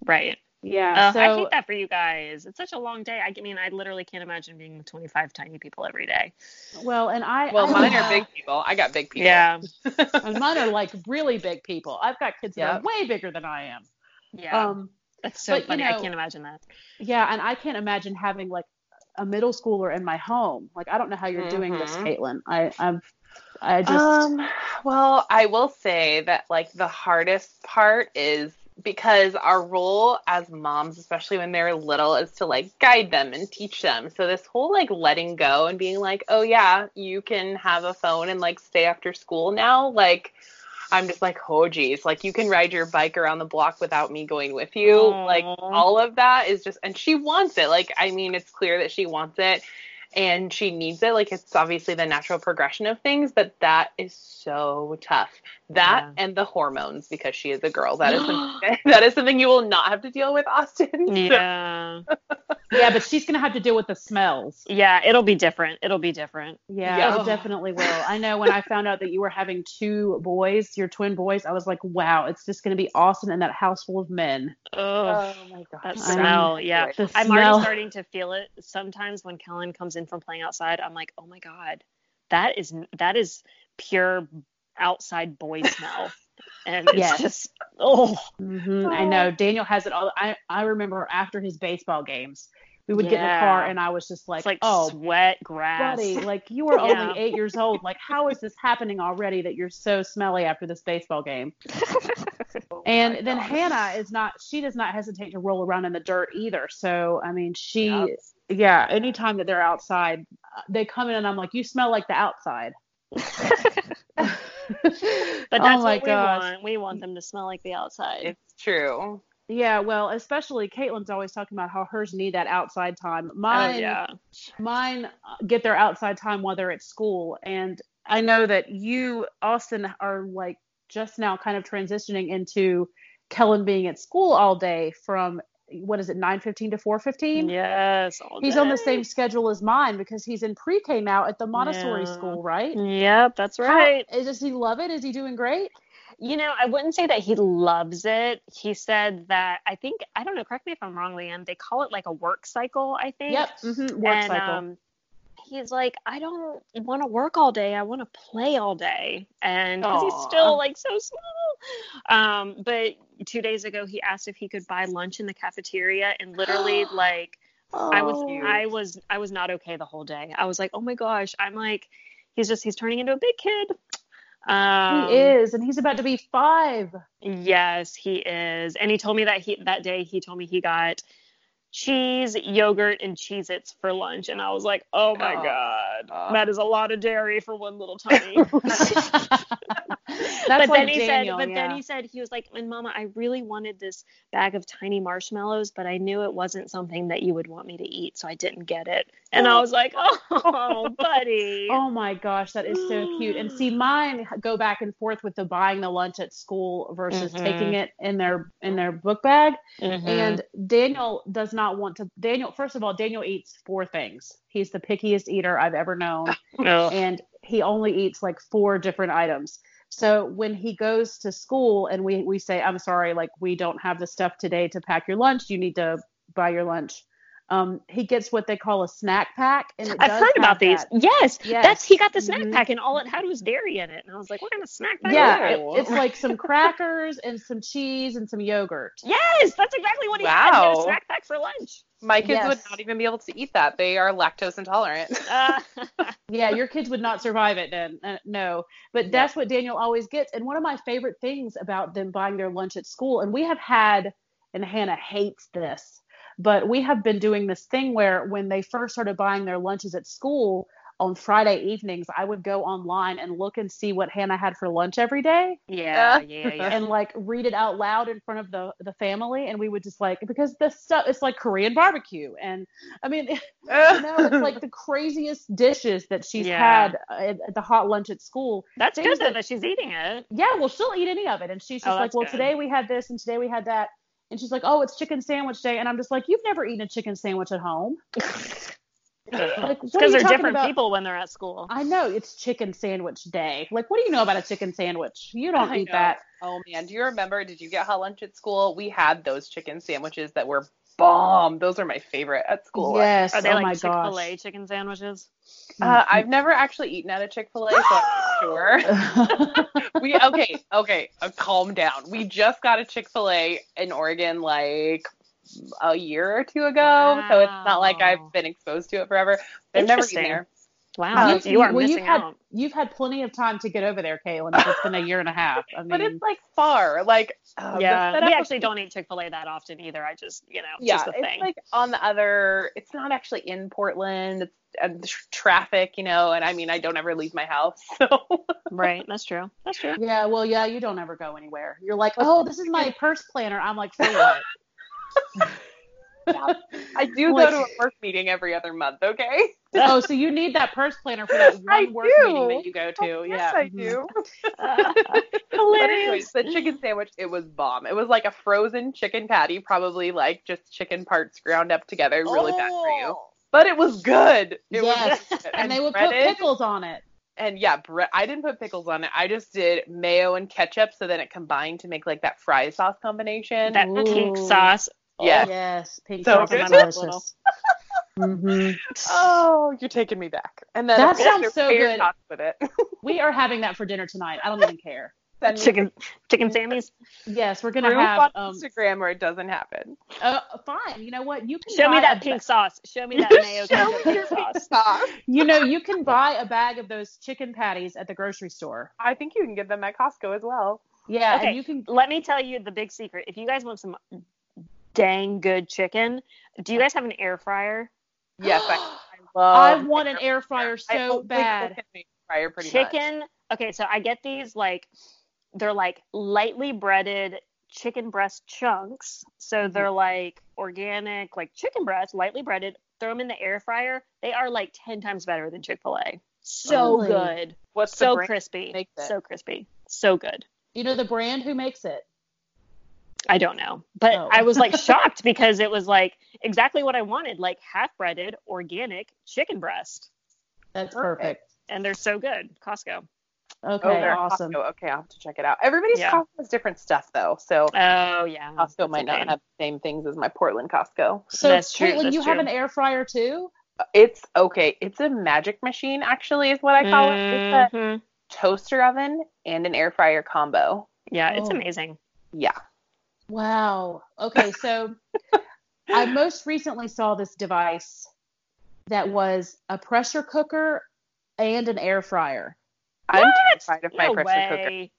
Right. Yeah. Uh, so, I hate that for you guys. It's such a long day. I mean, I literally can't imagine being 25 tiny people every day. Well, and I. Well, I, mine are big people. I got big people. Yeah. and mine are like really big people. I've got kids yep. that are way bigger than I am. Yeah. Um, That's so but, funny. You know, I can't imagine that. Yeah, and I can't imagine having like a middle schooler in my home. Like, I don't know how you're mm-hmm. doing this, mm-hmm. Caitlin. I, I'm. I just. Um, well, I will say that like the hardest part is because our role as moms, especially when they're little, is to like guide them and teach them. So this whole like letting go and being like, oh yeah, you can have a phone and like stay after school now, like I'm just like, oh geez, like you can ride your bike around the block without me going with you. Aww. Like all of that is just, and she wants it. Like, I mean, it's clear that she wants it and she needs it. Like it's obviously the natural progression of things, but that is so tough. That yeah. and the hormones because she is a girl. That is something, that is something you will not have to deal with, Austin. Yeah. yeah, but she's gonna have to deal with the smells. Yeah, it'll be different. It'll be different. Yeah, yeah. it definitely will. I know when I found out that you were having two boys, your twin boys, I was like, wow, it's just gonna be awesome in that house full of men. Oh, oh my god. That smell, yeah. I'm smell. already starting to feel it sometimes when Kellen comes in from playing outside. I'm like, oh my god, that is that is pure outside boy smell. and it's yes. just oh. Mm-hmm. oh. I know Daniel has it all. I I remember after his baseball games, we would yeah. get in the car and I was just like, like oh, sweat, grass. Buddy, like you are yeah. only eight years old. Like how is this happening already that you're so smelly after this baseball game? oh and then. Hannah is not. She does not hesitate to roll around in the dirt either. So I mean, she. Yep. Yeah, anytime that they're outside, uh, they come in and I'm like, you smell like the outside. but that's oh what we want. We want them to smell like the outside. It's true. Yeah, well, especially Caitlin's always talking about how hers need that outside time. Oh, mine, oh, yeah. mine uh, get their outside time while they're at school, and I know that you, Austin, are like just now kind of transitioning into Kellen being at school all day from what is it 9:15 to 4:15 yes he's on the same schedule as mine because he's in pre-k now at the montessori yeah. school right? Yep that's right. How, does he love it? Is he doing great? You know i wouldn't say that he loves it. He said that i think i don't know correct me if i'm wrong Leanne they call it like a work cycle i think. Yep mm-hmm. work and, cycle. um, he's like, I don't want to work all day. I want to play all day. And because he's still like so small. Um, but two days ago, he asked if he could buy lunch in the cafeteria, and literally, like, oh, I was, cute. I was, I was not okay the whole day. I was like, oh my gosh, I'm like, he's just, he's turning into a big kid. Um, he is, and he's about to be five. Yes, he is. And he told me that he that day he told me he got cheese, yogurt, and Cheez Its for lunch. And I was like, oh my Oh. God. Oh. That is a lot of dairy for one little tummy. That's but like then he Daniel, said, but yeah. then he said he was like, and Mama, I really wanted this bag of tiny marshmallows, but I knew it wasn't something that you would want me to eat, so I didn't get it. And I was like, oh, buddy. Oh my gosh, that is so cute. And see, mine go back and forth with the buying the lunch at school versus Mhm. taking it in their in their book bag. Mhm. And Daniel does not want to. Daniel, first of all, Daniel eats four things. He's the pickiest eater I've ever known, Ugh. and he only eats like four different items. So when he goes to school and we we say, "I'm sorry, like we don't have the stuff today to pack your lunch. You need to buy your lunch." Um, he gets what they call a snack pack, and it I've does heard about have these. that. Yes, Yes. that's he got the snack Mhm. pack and all it had was dairy in it, and I was like, what kind of snack pack? Yeah, it- it's like some crackers and some cheese and some yogurt. yes, that's exactly what he had. He had a snack pack for lunch. My kids would not even be able to eat that. They are lactose intolerant. Uh, Yeah, your kids would not survive it then. Uh, no, but that's what Daniel always gets. And one of my favorite things about them buying their lunch at school, and we have had, and Hannah hates this, but we have been doing this thing where when they first started buying their lunches at school on Friday evenings, I would go online and look and see what Hannah had for lunch every day. yeah, yeah, yeah. and like read it out loud in front of the the family and we would just like because the stuff it's like korean barbecue and i mean you know it's like the craziest dishes that she's Yeah. had at, at the hot lunch at school That's things good that- that she's eating it. yeah well she'll eat any of it and she's Oh, just like well good. today we had this and today we had that and she's like oh it's chicken sandwich day and i'm just like you've never eaten a chicken sandwich at home like Because you they're different about? people when they're at school. i know it's chicken sandwich day like what do you know about a chicken sandwich you don't I eat know. that Oh man, do you remember? Did you get hot lunch at school? We had those chicken sandwiches that were bomb. Those are my favorite at school. yes Are they oh like my Chick Fil A chicken sandwiches? Uh, I've never actually eaten at a Chick Fil A, so I'm sure. We okay, okay. Uh, calm down. We just got a Chick Fil A in Oregon like a year or two ago, so it's not like I've been exposed to it forever. I've never eaten Interesting. there. Wow, You- you are well, missing you've had, out. You've had plenty of time to get over there, Caitlin. It's been a year and a half. I mean, But it's like far. Like uh, Yeah, setup we actually don't eat Chick Fil A that often either. I just, you know, yeah, just the it's thing. like on the other. It's not actually in Portland. It's and the tr- traffic, you know. And I mean, I don't ever leave my house, so right, that's true. That's true. yeah, well, yeah, you don't ever go anywhere. You're like, oh, this is my purse planner. I'm like, for what? I do Like- go to a work meeting every other month. Okay. oh, so you need that purse planner for that I one work do. meeting that you go to. yeah. Yes, I do. Uh, But anyways, the chicken sandwich, it was bomb. It was like a frozen chicken patty, probably like just chicken parts ground up together, really bad for you. But it was good. It Yes. was good. And they would put pickles on it. And yeah, bre- I didn't put pickles on it. I just did mayo and ketchup, so then it combined to make like that fry sauce combination. that pink sauce. Yeah. Yes, pink So sauce good. is delicious. hmm oh, you're taking me back. And then That sounds so good. with it. We are having that for dinner tonight. I don't even care. Send me Chicken, chicken Sammy's. Yes, we're gonna proof have. on Um, Instagram where it doesn't happen. uh, fine. You know what? You can Show me that a- pink sauce. Show me that mayo Show me pink your sauce. sauce. You know, you can buy a bag of those chicken patties at the grocery store. I think you can get them at Costco as well. Yeah, Okay. and you can. Let me tell you the big secret. If you guys want some dang good chicken, do you guys have an air fryer? Yes, I, I I want an air fryer I so only bad. in the air fryer pretty much. chicken. Okay, so I get these like they're like lightly breaded chicken breast chunks. So mm-hmm. they're like organic, like chicken breast, lightly breaded. Throw them in the air fryer. They are like ten times better than Chick Fil A. So Really? good, What's so brand crispy, so crispy, so good. You know the brand who makes it? I don't know. But Oh. I was like shocked because it was like exactly what I wanted, like half breaded, organic chicken breast. That's Perfect. perfect. And they're so good. Costco. Okay, Oh, awesome. Costco. Okay, I'll have to check it out. Everybody's Yeah. Costco has different stuff though, so Oh yeah. Costco That's might okay. not have the same things as my Portland Costco. So, That's true, Caitlin, that's you have an air fryer too? It's okay. It's a magic machine, actually, is what I call it. It's a Mhm. toaster oven and an air fryer combo. Yeah, it's Oh. amazing. Yeah. Wow. Okay, so I most recently saw this device that was a pressure cooker and an air fryer. I'm What? terrified of my no pressure cooker. way.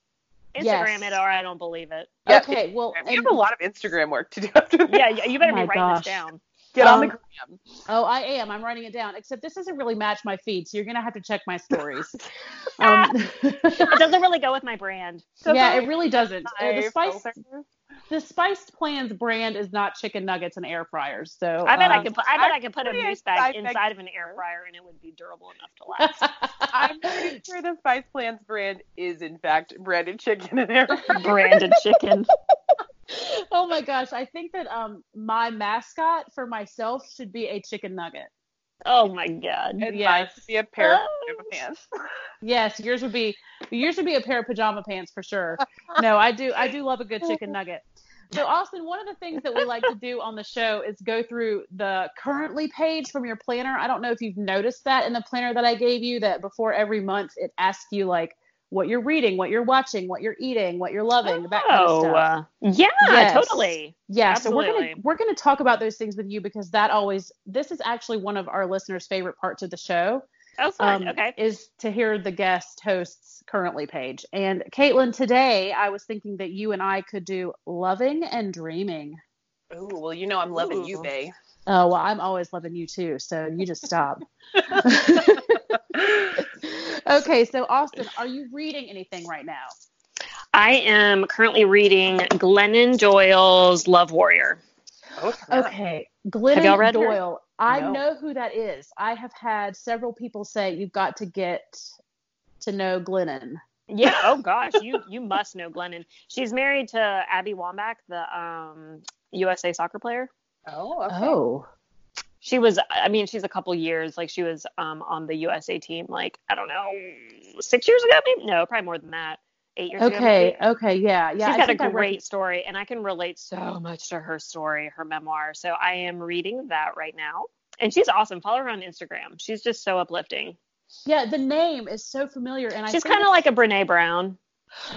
Instagram Yes. it or I don't believe it. Yep. Okay, well, We have a lot of Instagram work to do after this. Yeah, yeah, you better Oh be writing gosh. this down. Get on the Um, gram. Oh, I am. I'm writing it down. Except this doesn't really match my feed, so you're gonna have to check my stories. um, It doesn't really go with my brand. So yeah, it really doesn't. Uh, the spice, filter. The spiced plans brand is not chicken nuggets and air fryers. So I bet I um, could put I bet I could put a Actually, moose bag inside of an air fryer and it would be durable enough to last. I'm pretty sure the Spice Plans brand is in fact branded chicken and air. Branded chicken. oh my gosh, I think that um my mascot for myself should be a chicken nugget. Oh my god. And Yes. mine would be a pair of Oh. pajama pants. Yes, yours would be yours would be a pair of pajama pants for sure. No, I do I do love a good chicken nugget. So Austin, one of the things that we like to do on the show is go through the currently page from your planner. I don't know if you've noticed that in the planner that I gave you that before every month it asks you like what you're reading, what you're watching, what you're eating, what you're loving, that kind of Oh, stuff. uh, yeah, Yes. totally. Yeah, so we're gonna we're gonna talk about those things with you because that always this is actually one of our listeners' favorite parts of the show. Oh, fun. um, okay. is to hear the guest hosts currently page. And Caitlin, today I was thinking that you and I could do loving and dreaming. Oh, well, you know I'm loving you, Ooh. Bay. Oh well, I'm always loving you too, so you just stop. okay, so Austin, are you reading anything right now? I am currently reading Glennon Doyle's Love Warrior. Oh. Okay, Glennon Have y'all her? Doyle. I No. know who that is. I have had several people say you've got to get to know Glennon. Yeah. Oh gosh, you you must know Glennon. She's married to Abby Wambach, the um, USA soccer player. Oh, okay. Oh, She was, I mean, she's a couple years. Like she was um, on the USA team. Like I don't know, six years ago, maybe. No, probably more than that. Eight years ago. okay, maybe. okay, yeah, yeah. She's got a think I rec- great story, and I can relate so much to her story, her memoir. So I am reading that right now, and she's awesome. Follow her on Instagram. She's just so uplifting. Yeah, the name is so familiar, and I She's kind of like a Brene Brown.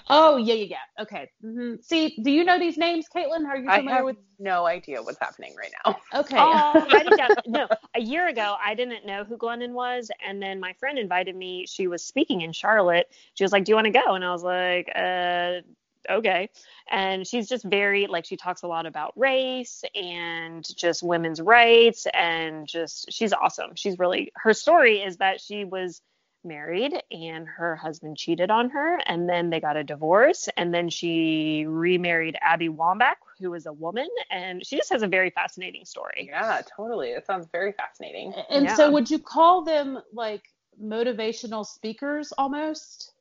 Oh yeah, yeah, yeah. Okay. hmm See, do you know these names, Caitlin? Are you familiar I familiar have with? no idea what's happening right now. Okay. Oh, write it down. No, a year ago, I didn't know who Glennon was, and then my friend invited me. She was speaking in Charlotte. She was like, "Do you want to go?" And I was like, "Uh, okay." And she's just very like she talks a lot about race and just women's rights, and just she's awesome. She's really her story is that she was married and her husband cheated on her and then they got a divorce and then she remarried Abby Wambach who is a woman and she just has a very fascinating story. Yeah, totally. It sounds very fascinating. and yeah. so, would you call them like motivational speakers almost?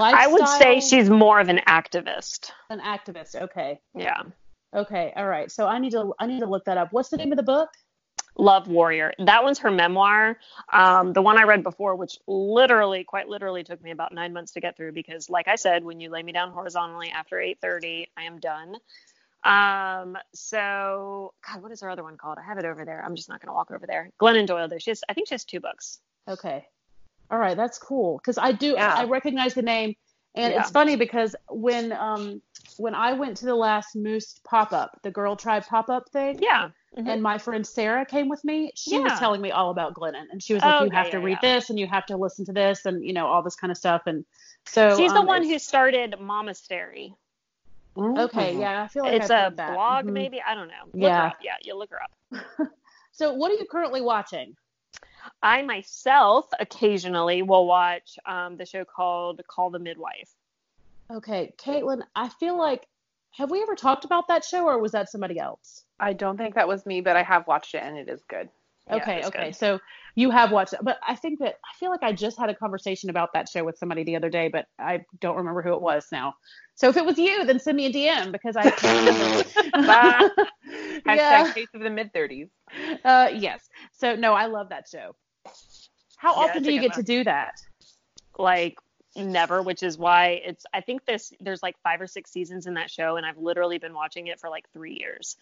I would say she's more of an activist. an activist. Okay. Yeah. Okay. All right. So I need to I need to look that up. What's the name of the book? Love Warrior. That one's her memoir. Um, the one I read before, which literally, quite literally, took me about nine months to get through because, like I said, when you lay me down horizontally after 8:30, I am done. Um, so, God, what is her other one called? I have it over there. I'm just not going to walk over there. Glennon Doyle, though. She has, I think she has two books. Okay. All right, that's cool because I do Yeah. I recognize the name, and Yeah. it's funny because when um when I went to the last Moose pop up, the Girl Tribe pop up thing, Yeah. Mhm. and my friend Sarah came with me, she was telling me all about Glennon, and she was like, Oh, "You yeah, have to yeah, read yeah. this, and you have to listen to this, and you know all this kind of stuff." And so She's the um, one who it's- started Momastery. Okay, Mhm. yeah, I feel like It's I've a heard that. blog, Mhm. maybe. I don't know. Look Yeah. Her up. Yeah, you look her up. So, what are you currently watching? I myself occasionally will watch um, the show called Call the Midwife. Okay, Caitlin, I feel like have we ever talked about that show, or was that somebody else? I don't think that was me, but I have watched it and it is good. Okay, it's okay. good. So you have watched it, but I think that I feel like I just had a conversation about that show with somebody the other day, but I don't remember who it was now. So if it was you, then send me a DM because I can't Bye. remember. Hashtag yeah. case of the mid 30s. Uh, yes. So no, I love that show. How Yeah, often do you good get to do that? Like never, which is why it's. I think this there's like five or six seasons in that show, and I've literally been watching it for like three years.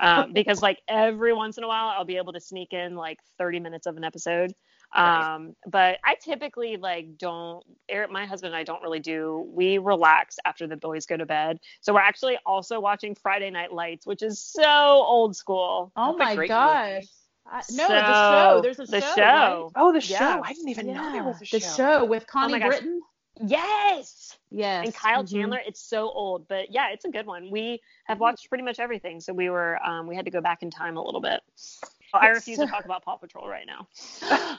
Um, because like every once in a while, I'll be able to sneak in like 30 minutes of an episode. Right. Um, but I typically like don't. Eric, my husband and I don't really do. We relax after the boys go to bed. So we're actually also watching Friday Night Lights, which is so old school. Oh That's my gosh. movie. I, no, so, the show. There's a the show. show. Right? Oh, the yeah. show. I didn't even yeah. know there was a show. The show with oh Connie oh Britton. Yes. Yes. And Kyle mm-hmm. Chandler. It's so old, but yeah, it's a good one. We have mm-hmm. watched pretty much everything, so we were um, we had to go back in time a little bit. Oh, I refuse to talk about Paw Patrol right now.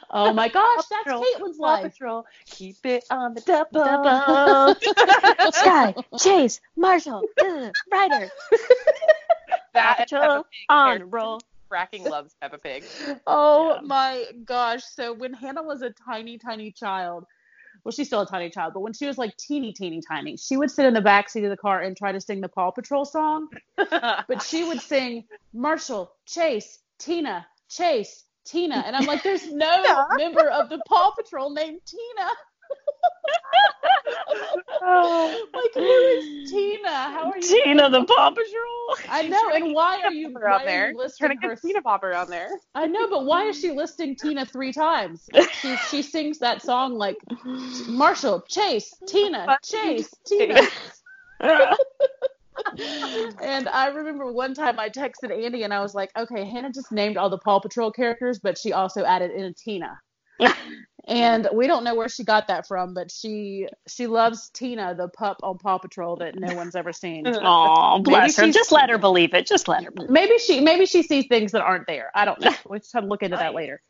oh my gosh, that's Patrol, Caitlin's Paw life. Patrol, keep it on the double. double. Sky, Chase, Marshall, uh, Ryder. that Patrol on roll. Fracking loves Peppa Pig. Oh yeah. my gosh! So when Hannah was a tiny, tiny child, well, she's still a tiny child, but when she was like teeny, teeny, tiny, she would sit in the back seat of the car and try to sing the Paw Patrol song. but she would sing Marshall, Chase, Tina, Chase, Tina. And I'm like, there's no member of the Paw Patrol named Tina. Oh, like who is Tina? How are you? Tina the Paw Patrol. I know, and why are you why on there? listing her? Tina Popper on there. I know, but why is she listing Tina three times? She she sings that song like Marshall, Chase, Tina, Chase, Tina. and I remember one time I texted Andy and I was like, okay, Hannah just named all the Paw Patrol characters, but she also added in a Tina. And we don't know where she got that from, but she she loves Tina, the pup on Paw Patrol that no one's ever seen. Oh, bless her. Just let her believe it. Just let her. Believe. Maybe she maybe she sees things that aren't there. I don't know. We'll just have to look into that later.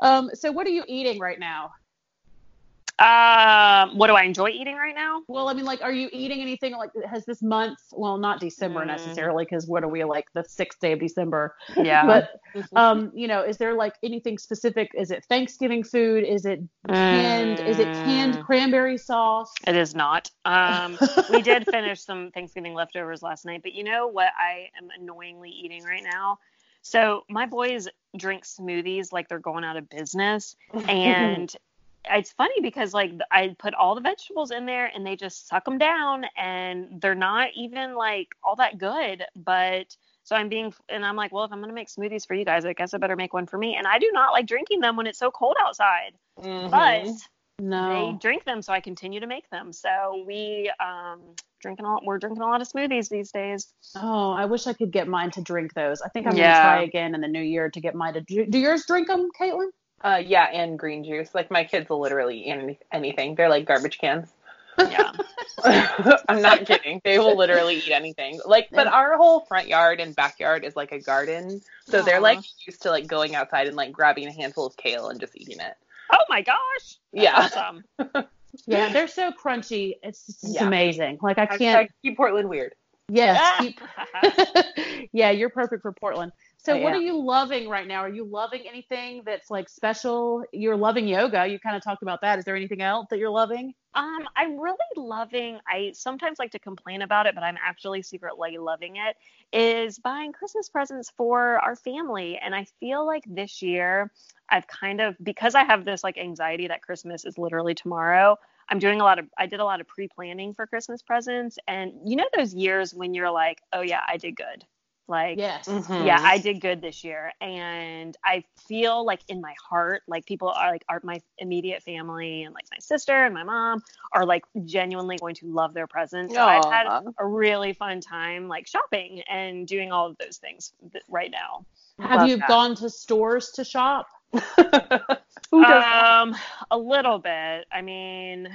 Um, so what are you eating right now? Um, what do I enjoy eating right now? Well, I mean, like, are you eating anything like has this month? Well, not December mm. necessarily, because what are we like the sixth day of December? Yeah. But um, you know, is there like anything specific? Is it Thanksgiving food? Is it canned? Mm. Is it canned mm. cranberry sauce? It is not. Um, we did finish some Thanksgiving leftovers last night, but you know what? I am annoyingly eating right now. So my boys drink smoothies like they're going out of business, and it's funny because like I put all the vegetables in there and they just suck them down and they're not even like all that good. But so I'm being and I'm like, well, if I'm gonna make smoothies for you guys, I guess I better make one for me. And I do not like drinking them when it's so cold outside. Mm-hmm. But no. they drink them, so I continue to make them. So we um drinking a lot, we're drinking a lot of smoothies these days. Oh, I wish I could get mine to drink those. I think I'm yeah. gonna try again in the new year to get mine to. Do, do yours drink them, Caitlin? Uh, yeah, and green juice. Like my kids will literally eat any, anything. They're like garbage cans. Yeah. I'm not kidding. They will literally eat anything. Like, but our whole front yard and backyard is like a garden, so Aww. they're like used to like going outside and like grabbing a handful of kale and just eating it. Oh my gosh. That's yeah. Awesome. yeah, they're so crunchy. It's just yeah. amazing. Like I can't I keep Portland weird. Yes. Keep... yeah, you're perfect for Portland. So what are you loving right now? Are you loving anything that's like special? You're loving yoga. You kind of talked about that. Is there anything else that you're loving? Um, I'm really loving. I sometimes like to complain about it, but I'm actually secretly loving it. Is buying Christmas presents for our family, and I feel like this year I've kind of because I have this like anxiety that Christmas is literally tomorrow. I'm doing a lot of I did a lot of pre-planning for Christmas presents, and you know those years when you're like, oh yeah, I did good like, yes. Mm-hmm. yeah, I did good this year. And I feel like in my heart, like people are like, are my immediate family and like my sister and my mom are like genuinely going to love their presents. So I've had a really fun time like shopping and doing all of those things th- right now. Have love you that. gone to stores to shop? um, a little bit. I mean,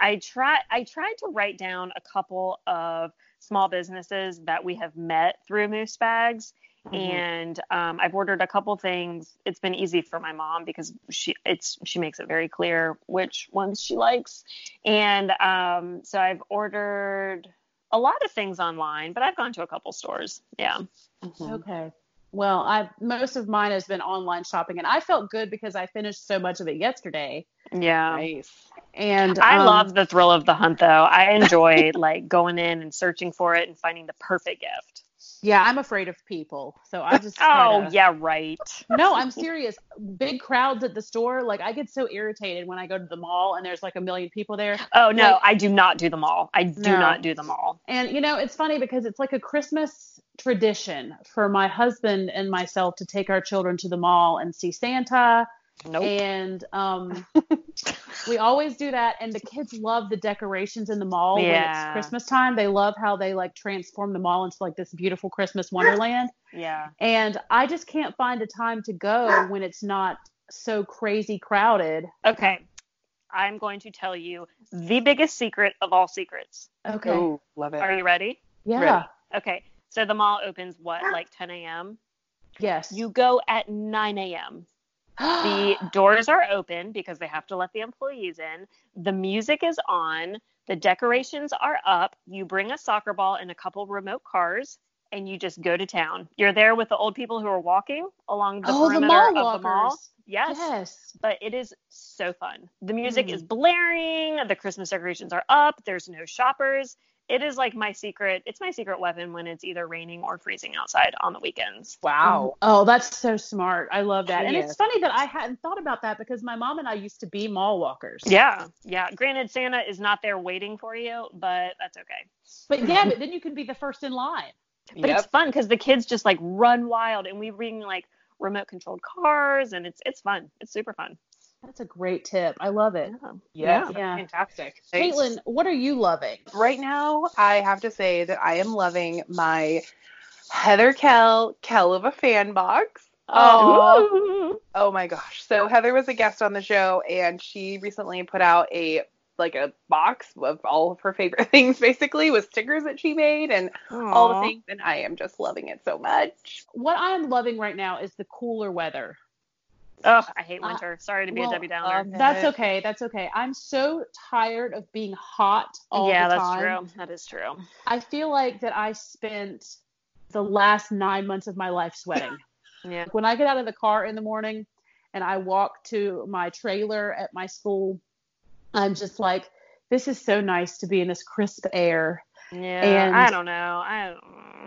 I try I tried to write down a couple of small businesses that we have met through Moose Bags. Mm-hmm. And um, I've ordered a couple things. It's been easy for my mom because she it's she makes it very clear which ones she likes, and um, so I've ordered a lot of things online, but I've gone to a couple stores. Yeah. Mm-hmm. Okay. Well, I most of mine has been online shopping, and I felt good because I finished so much of it yesterday. Yeah. Nice. And I um, love the thrill of the hunt, though. I enjoy like going in and searching for it and finding the perfect gift. Yeah, I'm afraid of people, so I just. oh kinda... yeah, right. no, I'm serious. Big crowds at the store, like I get so irritated when I go to the mall and there's like a million people there. Oh no, like, I do not do the mall. I do no. not do the mall. And you know, it's funny because it's like a Christmas tradition for my husband and myself to take our children to the mall and see Santa Nope. And um, we always do that. And the kids love the decorations in the mall yeah. when it's Christmas time. They love how they like transform the mall into like this beautiful Christmas wonderland. yeah. And I just can't find a time to go when it's not so crazy crowded. Okay. I'm going to tell you the biggest secret of all secrets. Okay. Ooh, love it. Are you ready? Yeah. Ready. Okay. So the mall opens what, like 10 a.m.? Yes. You go at 9 a.m. the doors are open because they have to let the employees in. The music is on. The decorations are up. You bring a soccer ball and a couple remote cars and you just go to town. You're there with the old people who are walking along the oh, perimeter the of the mall. Yes. Yes. But it is so fun. The music mm. is blaring. The Christmas decorations are up. There's no shoppers it is like my secret it's my secret weapon when it's either raining or freezing outside on the weekends. Wow. Mm-hmm. Oh that's so smart. I love that. And it's funny that i hadn't thought about that because my mom and i used to be mall walkers. Yeah yeah. Granted santa is not there waiting for you but that's okay. But yeah but then you can be the first in line. But yep. it's fun because the kids just like run wild and we bring like remote controlled cars and it's it's fun. It's super fun that's a great tip. I love it. Yeah. yeah. Fantastic. Caitlin, what are you loving? Right now, I have to say that I am loving my Heather Kell Kell of a fan box. Oh. Um, oh my gosh. So Heather was a guest on the show and she recently put out a like a box of all of her favorite things basically with stickers that she made and Aww. all the things and I am just loving it so much. What I'm loving right now is the cooler weather. Oh, I hate uh, winter. Uh, Sorry to be well, a Debbie Downer. Um, that's okay. That's okay. I'm so tired of being hot all yeah, the time. Yeah, that's true. That is true. I feel like that I spent the last nine months of my life sweating. yeah. When I get out of the car in the morning and I walk to my trailer at my school, I'm just like, this is so nice to be in this crisp air. Yeah. And I don't know. I don't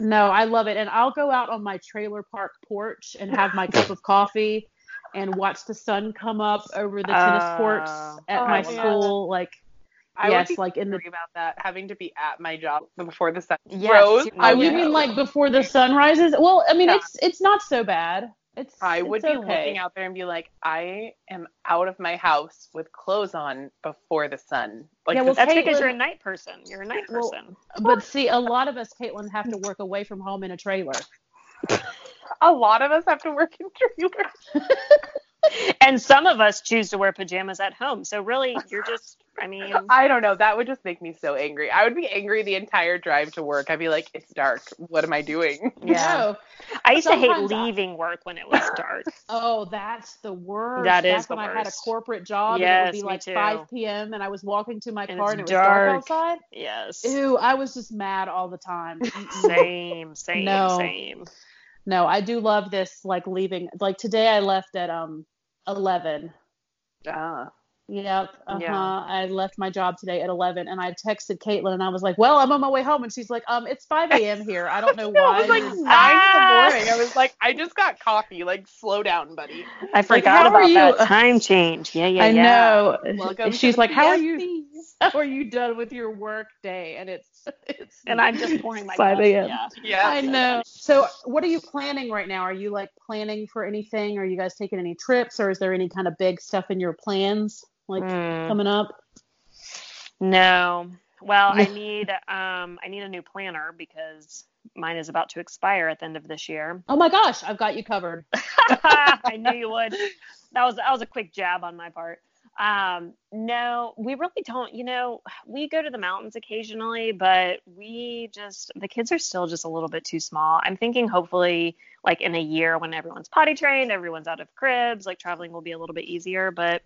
no, I love it. And I'll go out on my trailer park porch and have my cup of coffee and watch the sun come up over the tennis uh, courts at oh, my school. Like, I yes, would like in the about that having to be at my job before the sun yes, rose. I would mean like before the sun rises. Well, I mean yeah. it's it's not so bad. It's I would it's be okay. looking out there and be like, I am out of my house with clothes on before the sun. Like yeah, well, that's Caitlin, because you're a night person. You're a night person. Well, but see, a lot of us, Caitlin, have to work away from home in a trailer. a lot of us have to work in trailers. and some of us choose to wear pajamas at home. So really, you're just, I mean, I don't know. That would just make me so angry. I would be angry the entire drive to work. I'd be like, it's dark. What am I doing? Yeah. I used Sometimes to hate leaving work when it was dark. oh, that's the worst. That is Back when worst. I had a corporate job yes, and it would be like too. 5 p.m. and I was walking to my and car and it was dark. dark outside. Yes. Ew, I was just mad all the time. same, same, no. same. No, I do love this like leaving. Like today I left at um 11. Ah. Yep. Uh-huh. Yeah. I left my job today at 11 and I texted Caitlin and I was like, well, I'm on my way home. And she's like, um, it's 5 a.m. here. I don't know why. it was like 9 ah! in the morning. I was like, I just got coffee. Like, slow down, buddy. I forgot like, about that time change. Yeah, yeah, yeah. I yeah. know. Welcome she's like, how are you? How are you done with your work day? And it's, it's and I'm just pouring my 5 a.m. Yeah. yeah. I know. So what are you planning right now? Are you like planning for anything? Are you guys taking any trips or is there any kind of big stuff in your plans? like mm. coming up? No. Well, I need um I need a new planner because mine is about to expire at the end of this year. Oh my gosh, I've got you covered. I knew you would. That was that was a quick jab on my part. Um, no, we really don't. You know, we go to the mountains occasionally, but we just the kids are still just a little bit too small. I'm thinking hopefully like in a year when everyone's potty trained, everyone's out of cribs, like traveling will be a little bit easier, but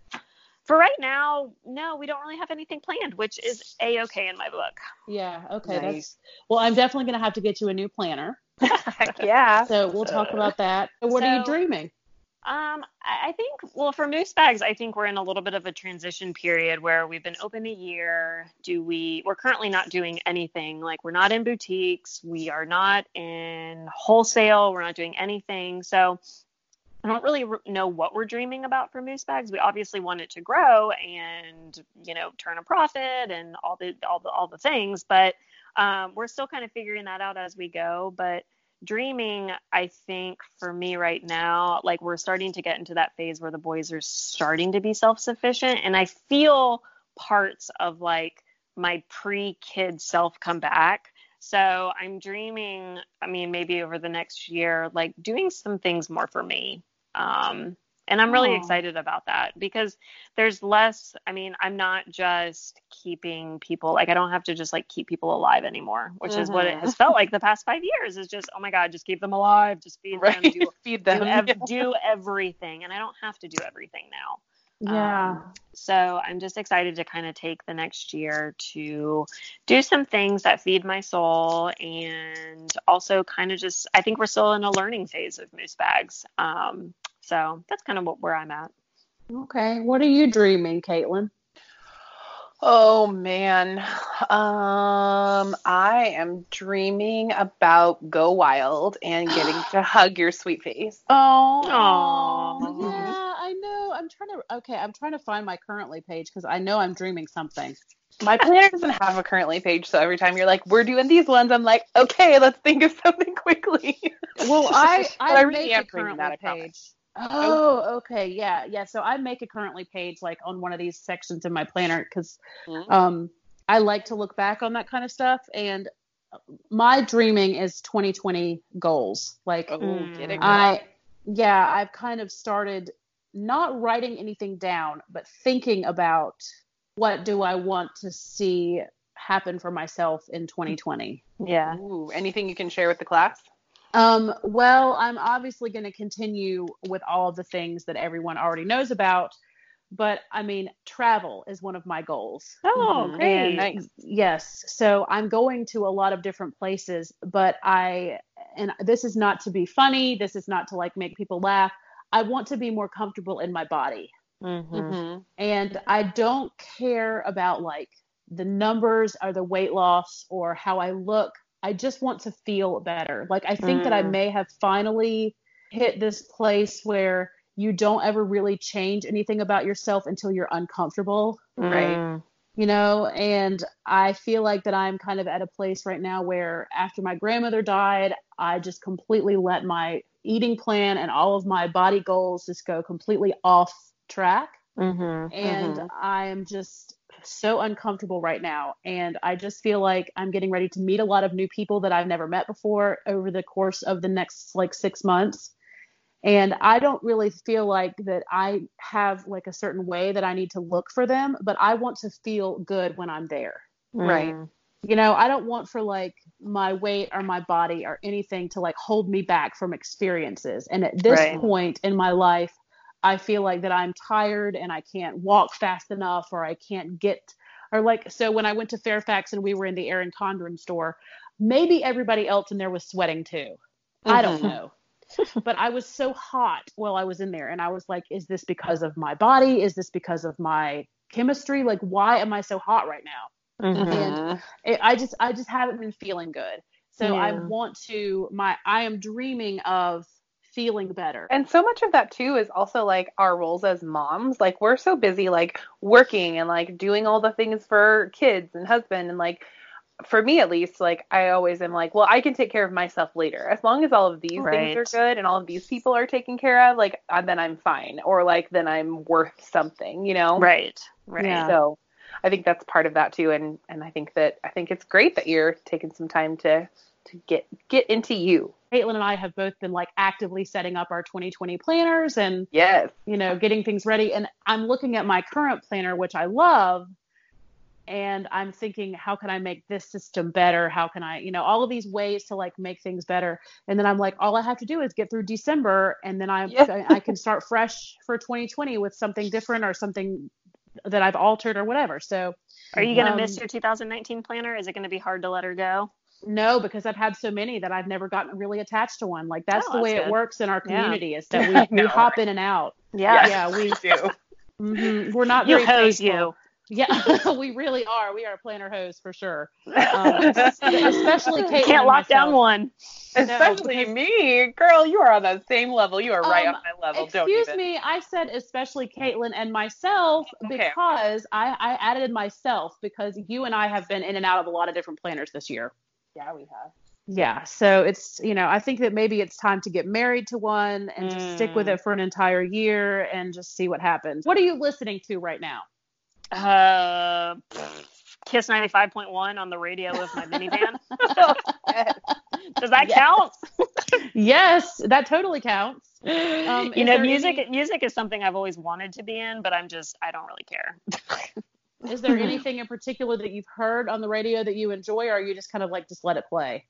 for right now, no, we don't really have anything planned, which is a okay in my book. Yeah. Okay. Nice. That's well. I'm definitely gonna have to get you a new planner. yeah. So we'll talk about that. What so, are you dreaming? Um, I think, well, for Moose Bags, I think we're in a little bit of a transition period where we've been open a year. Do we, we're currently not doing anything. Like, we're not in boutiques, we are not in wholesale, we're not doing anything. So, I don't really know what we're dreaming about for Moose Bags. We obviously want it to grow and you know turn a profit and all the all the all the things, but um, we're still kind of figuring that out as we go. But dreaming, I think for me right now, like we're starting to get into that phase where the boys are starting to be self sufficient. And I feel parts of like my pre kid self come back. So I'm dreaming, I mean, maybe over the next year, like doing some things more for me. Um, and I'm really excited about that because there's less, I mean, I'm not just keeping people, like, I don't have to just like keep people alive anymore, which mm-hmm. is what it has mm-hmm. felt like the past five years is just, oh my God, just keep them alive, just feed right. them, do, feed them, do, ev- do, everything. And I don't have to do everything now. Yeah. Um, so I'm just excited to kind of take the next year to do some things that feed my soul and also kind of just, I think we're still in a learning phase of moose bags. Um, so that's kind of what, where I'm at. Okay. What are you dreaming, Caitlin? Oh man. Um I am dreaming about Go Wild and getting to hug your sweet face. Oh. Aww. Yeah, I know. I'm trying to okay, I'm trying to find my currently page because I know I'm dreaming something. My planner doesn't have a currently page, so every time you're like, "We're doing these ones," I'm like, "Okay, let's think of something quickly." Well, I I, I really make a currently page. Oh, okay, yeah, yeah. So I make a currently page like on one of these sections in my planner because mm-hmm. um, I like to look back on that kind of stuff. And my dreaming is 2020 goals. Like oh, I, yeah, I've kind of started not writing anything down, but thinking about what do I want to see happen for myself in 2020. Yeah. Ooh, anything you can share with the class? Um, well, I'm obviously going to continue with all of the things that everyone already knows about, but I mean, travel is one of my goals. Oh, mm-hmm. great. And, yes. So I'm going to a lot of different places, but I, and this is not to be funny, this is not to like make people laugh. I want to be more comfortable in my body. Mm-hmm. mm-hmm. And I don't care about like the numbers or the weight loss or how I look. I just want to feel better. Like I think mm. that I mm. may have finally hit this place where you don't ever really change anything about yourself until you're uncomfortable. Right. Mm. You know, and I feel like that I'm kind of at a place right now where after my grandmother died, I just completely let my eating plan and all of my body goals just go completely off track. Mm-hmm, and mm-hmm. I am just so uncomfortable right now. And I just feel like I'm getting ready to meet a lot of new people that I've never met before over the course of the next like six months. And I don't really feel like that I have like a certain way that I need to look for them, but I want to feel good when I'm there. Mm. Right. You know, I don't want for like my weight or my body or anything to like hold me back from experiences. And at this right. point in my life, I feel like that I'm tired and I can't walk fast enough or I can't get or like so when I went to Fairfax and we were in the Erin Condren store, maybe everybody else in there was sweating too. Mm-hmm. I don't mm-hmm. know. but I was so hot while I was in there and I was like is this because of my body? Is this because of my chemistry? Like why am I so hot right now? Mm-hmm. And it, I just I just haven't been feeling good. So yeah. I want to my I am dreaming of feeling better. And so much of that too is also like our roles as moms. Like we're so busy like working and like doing all the things for kids and husband and like for me at least, like I always am like, well, I can take care of myself later. As long as all of these right. things are good and all of these people are taken care of, like uh, then I'm fine. Or like then I'm worth something, you know? Right. Right. Yeah. So I think that's part of that too. And and I think that I think it's great that you're taking some time to to get get into you. Caitlin and I have both been like actively setting up our 2020 planners and yes, you know, getting things ready. And I'm looking at my current planner, which I love, and I'm thinking, how can I make this system better? How can I, you know, all of these ways to like make things better. And then I'm like, all I have to do is get through December, and then I yeah. I can start fresh for 2020 with something different or something that I've altered or whatever. So, are you gonna um, miss your 2019 planner? Is it gonna be hard to let her go? No, because I've had so many that I've never gotten really attached to one. Like that's oh, the way it works in our community yeah. is that we, we hop in and out. Yeah, yeah, we do. Mm-hmm. We're not very. you very hose faithful. you. Yeah, we really are. We are planner hosts for sure. Um, especially Kate. Can't lock down one. Especially no, me, girl. You are on the same level. You are right um, on my level. Excuse Don't me. I said especially Caitlin and myself okay. because I, I added myself because you and I have been in and out of a lot of different planners this year. Yeah, we have. Yeah, so it's you know I think that maybe it's time to get married to one and mm. just stick with it for an entire year and just see what happens. What are you listening to right now? Uh, Kiss 95.1 on the radio with my minivan. Does that yes. count? yes, that totally counts. Um, you know, music any... music is something I've always wanted to be in, but I'm just I don't really care. is there anything in particular that you've heard on the radio that you enjoy, or are you just kind of like just let it play?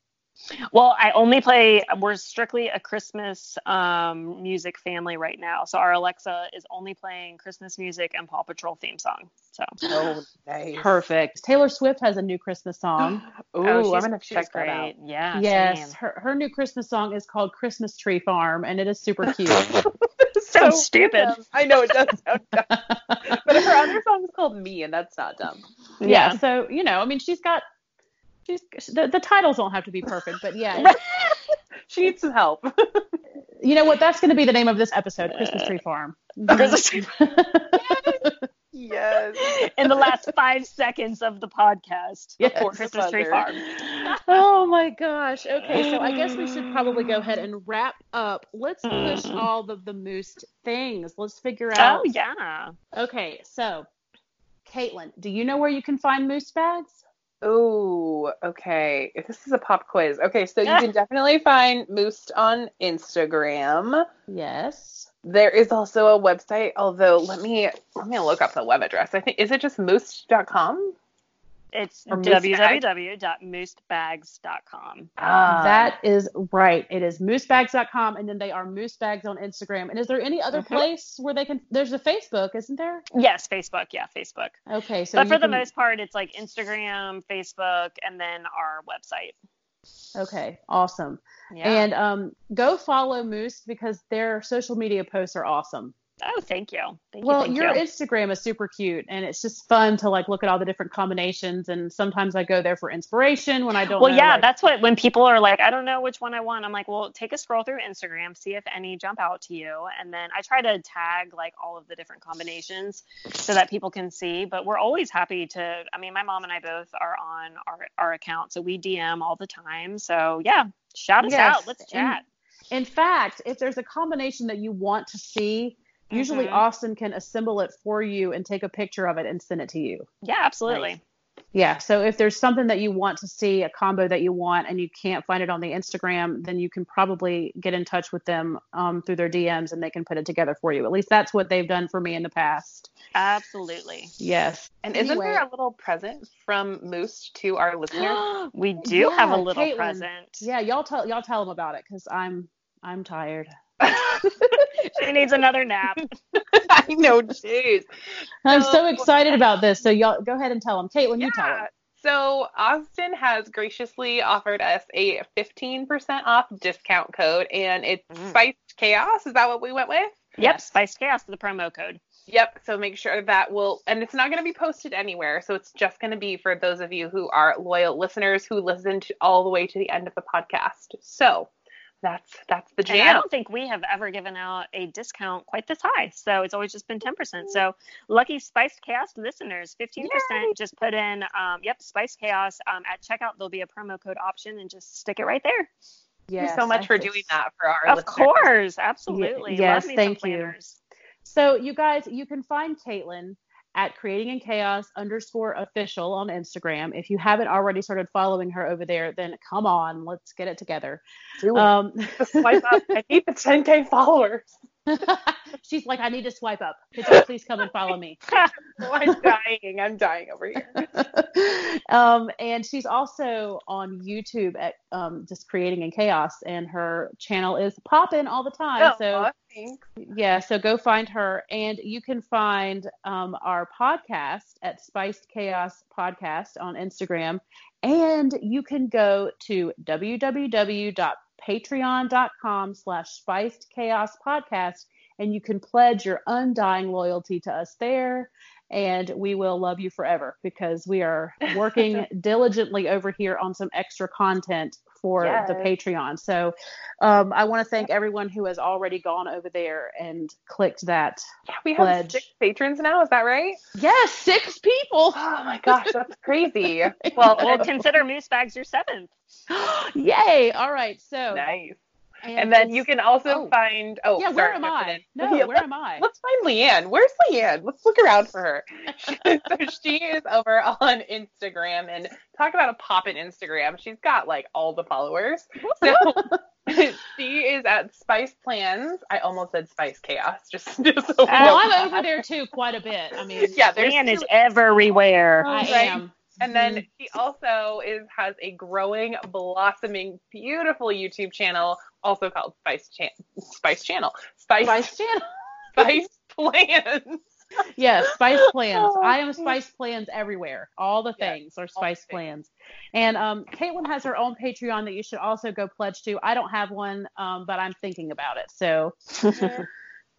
Well, I only play. We're strictly a Christmas um, music family right now. So our Alexa is only playing Christmas music and Paw Patrol theme song. So oh, nice. perfect. Taylor Swift has a new Christmas song. Ooh, oh, I'm gonna check that out. Yeah. Yes, her her new Christmas song is called Christmas Tree Farm, and it is super cute. so stupid. I know it does sound dumb, but her other song is called Me, and that's not dumb. Yeah. yeah. So you know, I mean, she's got she's the, the titles don't have to be perfect, but yeah. she needs some help. you know what? That's going to be the name of this episode, Christmas Tree Farm. Christmas Tree yes. In the last five seconds of the podcast yes, for Christmas Tree Farm. oh my gosh. Okay, so I guess we should probably go ahead and wrap up. Let's push mm. all of the moose things. Let's figure oh, out. Oh yeah. Okay, so Caitlin, do you know where you can find moose bags? Oh, okay. This is a pop quiz. Okay, so you can definitely find Moose on Instagram. Yes. There is also a website, although let me let me look up the web address. I think is it just moose.com? It's www.moosebags.com. Ah. That is right. It is moosebags.com, and then they are moosebags on Instagram. And is there any other mm-hmm. place where they can? There's a Facebook, isn't there? Yes, Facebook. Yeah, Facebook. Okay, so but for can... the most part, it's like Instagram, Facebook, and then our website. Okay, awesome. Yeah. And um, go follow Moose because their social media posts are awesome. Oh, thank you. Thank well, you, your you. Instagram is super cute, and it's just fun to like look at all the different combinations. And sometimes I go there for inspiration when I don't. Well, know, yeah, like, that's what when people are like, I don't know which one I want. I'm like, well, take a scroll through Instagram, see if any jump out to you, and then I try to tag like all of the different combinations so that people can see. But we're always happy to. I mean, my mom and I both are on our our account, so we DM all the time. So yeah, shout us yes. out. Let's chat. In, in fact, if there's a combination that you want to see Usually, mm-hmm. Austin can assemble it for you and take a picture of it and send it to you. Yeah, absolutely. Right. Yeah. So if there's something that you want to see, a combo that you want, and you can't find it on the Instagram, then you can probably get in touch with them um, through their DMs and they can put it together for you. At least that's what they've done for me in the past. Absolutely. Yes. And anyway. isn't there a little present from Moose to our listeners? we do yeah, have a little Caitlin. present. Yeah, y'all tell y'all tell them about it because I'm I'm tired. she needs another nap. I know, jeez. I'm so, so, excited about this. So y'all go ahead and tell them. Caitlin, yeah. you tell them. So Austin has graciously offered us a 15% off discount code, and it's mm. Spiced Chaos. Is that what we went with? Yep, yes. Spiced Chaos is the promo code. Yep. So make sure that will, and it's not going to be posted anywhere. So it's just going to be for those of you who are loyal listeners who listened all the way to the end of the podcast. So that's that's the jam. And I don't think we have ever given out a discount quite this high. So it's always just been 10%. So lucky Spiced Chaos listeners, 15%. Yay. Just put in, um, yep, Spiced Chaos um, at checkout. There'll be a promo code option and just stick it right there. Yes, thank you so much I for doing that for our of listeners. course, absolutely. yes, thank you. So you guys, you can find Caitlin at creating in chaos underscore official on Instagram. If you haven't already started following her over there, then come on, let's get it together. Do it. Um, swipe up. I need the 10k followers. She's like, I need to swipe up. Could you please come and follow me? oh, I'm dying. I'm dying over here. um, and she's also on YouTube at um, just creating in chaos, and her channel is popping all the time. Oh, so thanks. yeah, so go find her, and you can find um, our podcast at Spiced Chaos Podcast on Instagram, and you can go to www patreon.com slash spiced chaos podcast and you can pledge your undying loyalty to us there. And we will love you forever because we are working diligently over here on some extra content for Yes. the Patreon. So um, I want to thank everyone who has already gone over there and clicked that. Yeah, we have Pledge. six patrons now. Is that right? Yes, six people. Oh my gosh, that's crazy. Well, Well, we'll consider Moose Bags your seventh. Yay! All right, so nice. And then you can also oh. find. Oh, yeah. sorry, Where am I? No, where am I? Let's find Leanne. Where's Leanne? Let's look around for her. so she is over on Instagram and talk about a pop in Instagram. She's got like all the followers. So she is at Spice Plans. I almost said Spice Chaos. Just, just so oh, Well. I'm over there too quite a bit. I mean, Yeah, there's Leanne is everywhere. Oh, I Right. am. And then mm-hmm. she also is has a growing, blossoming, beautiful YouTube channel, also called Spice Chan- Spice Channel, Spice Spice Channel. Spice Plans. Yes, Spice Plans. Oh, I am Spice Plans everywhere. All the things are all the Spice. Plans. And um, Caitlin has her own Patreon that you should also go pledge to. I don't have one, um, but I'm thinking about it. So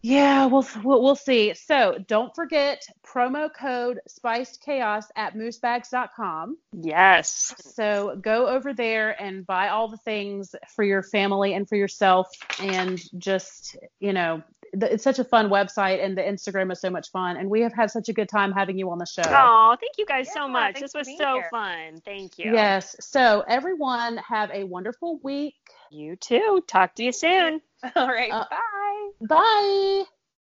yeah, we'll, we'll we'll see. So don't forget promo code Spiced Chaos at moosebags.com. yes. So go over there and buy all the things for your family and for yourself, and just you know, th- it's such a fun website, and the Instagram is so much fun, and we have had such a good time having you on the show. Oh, thank you guys so much. This was so here. fun. Thank you. Yes. So everyone have a wonderful week. You too. Talk to you soon. All right, Uh, bye. Bye.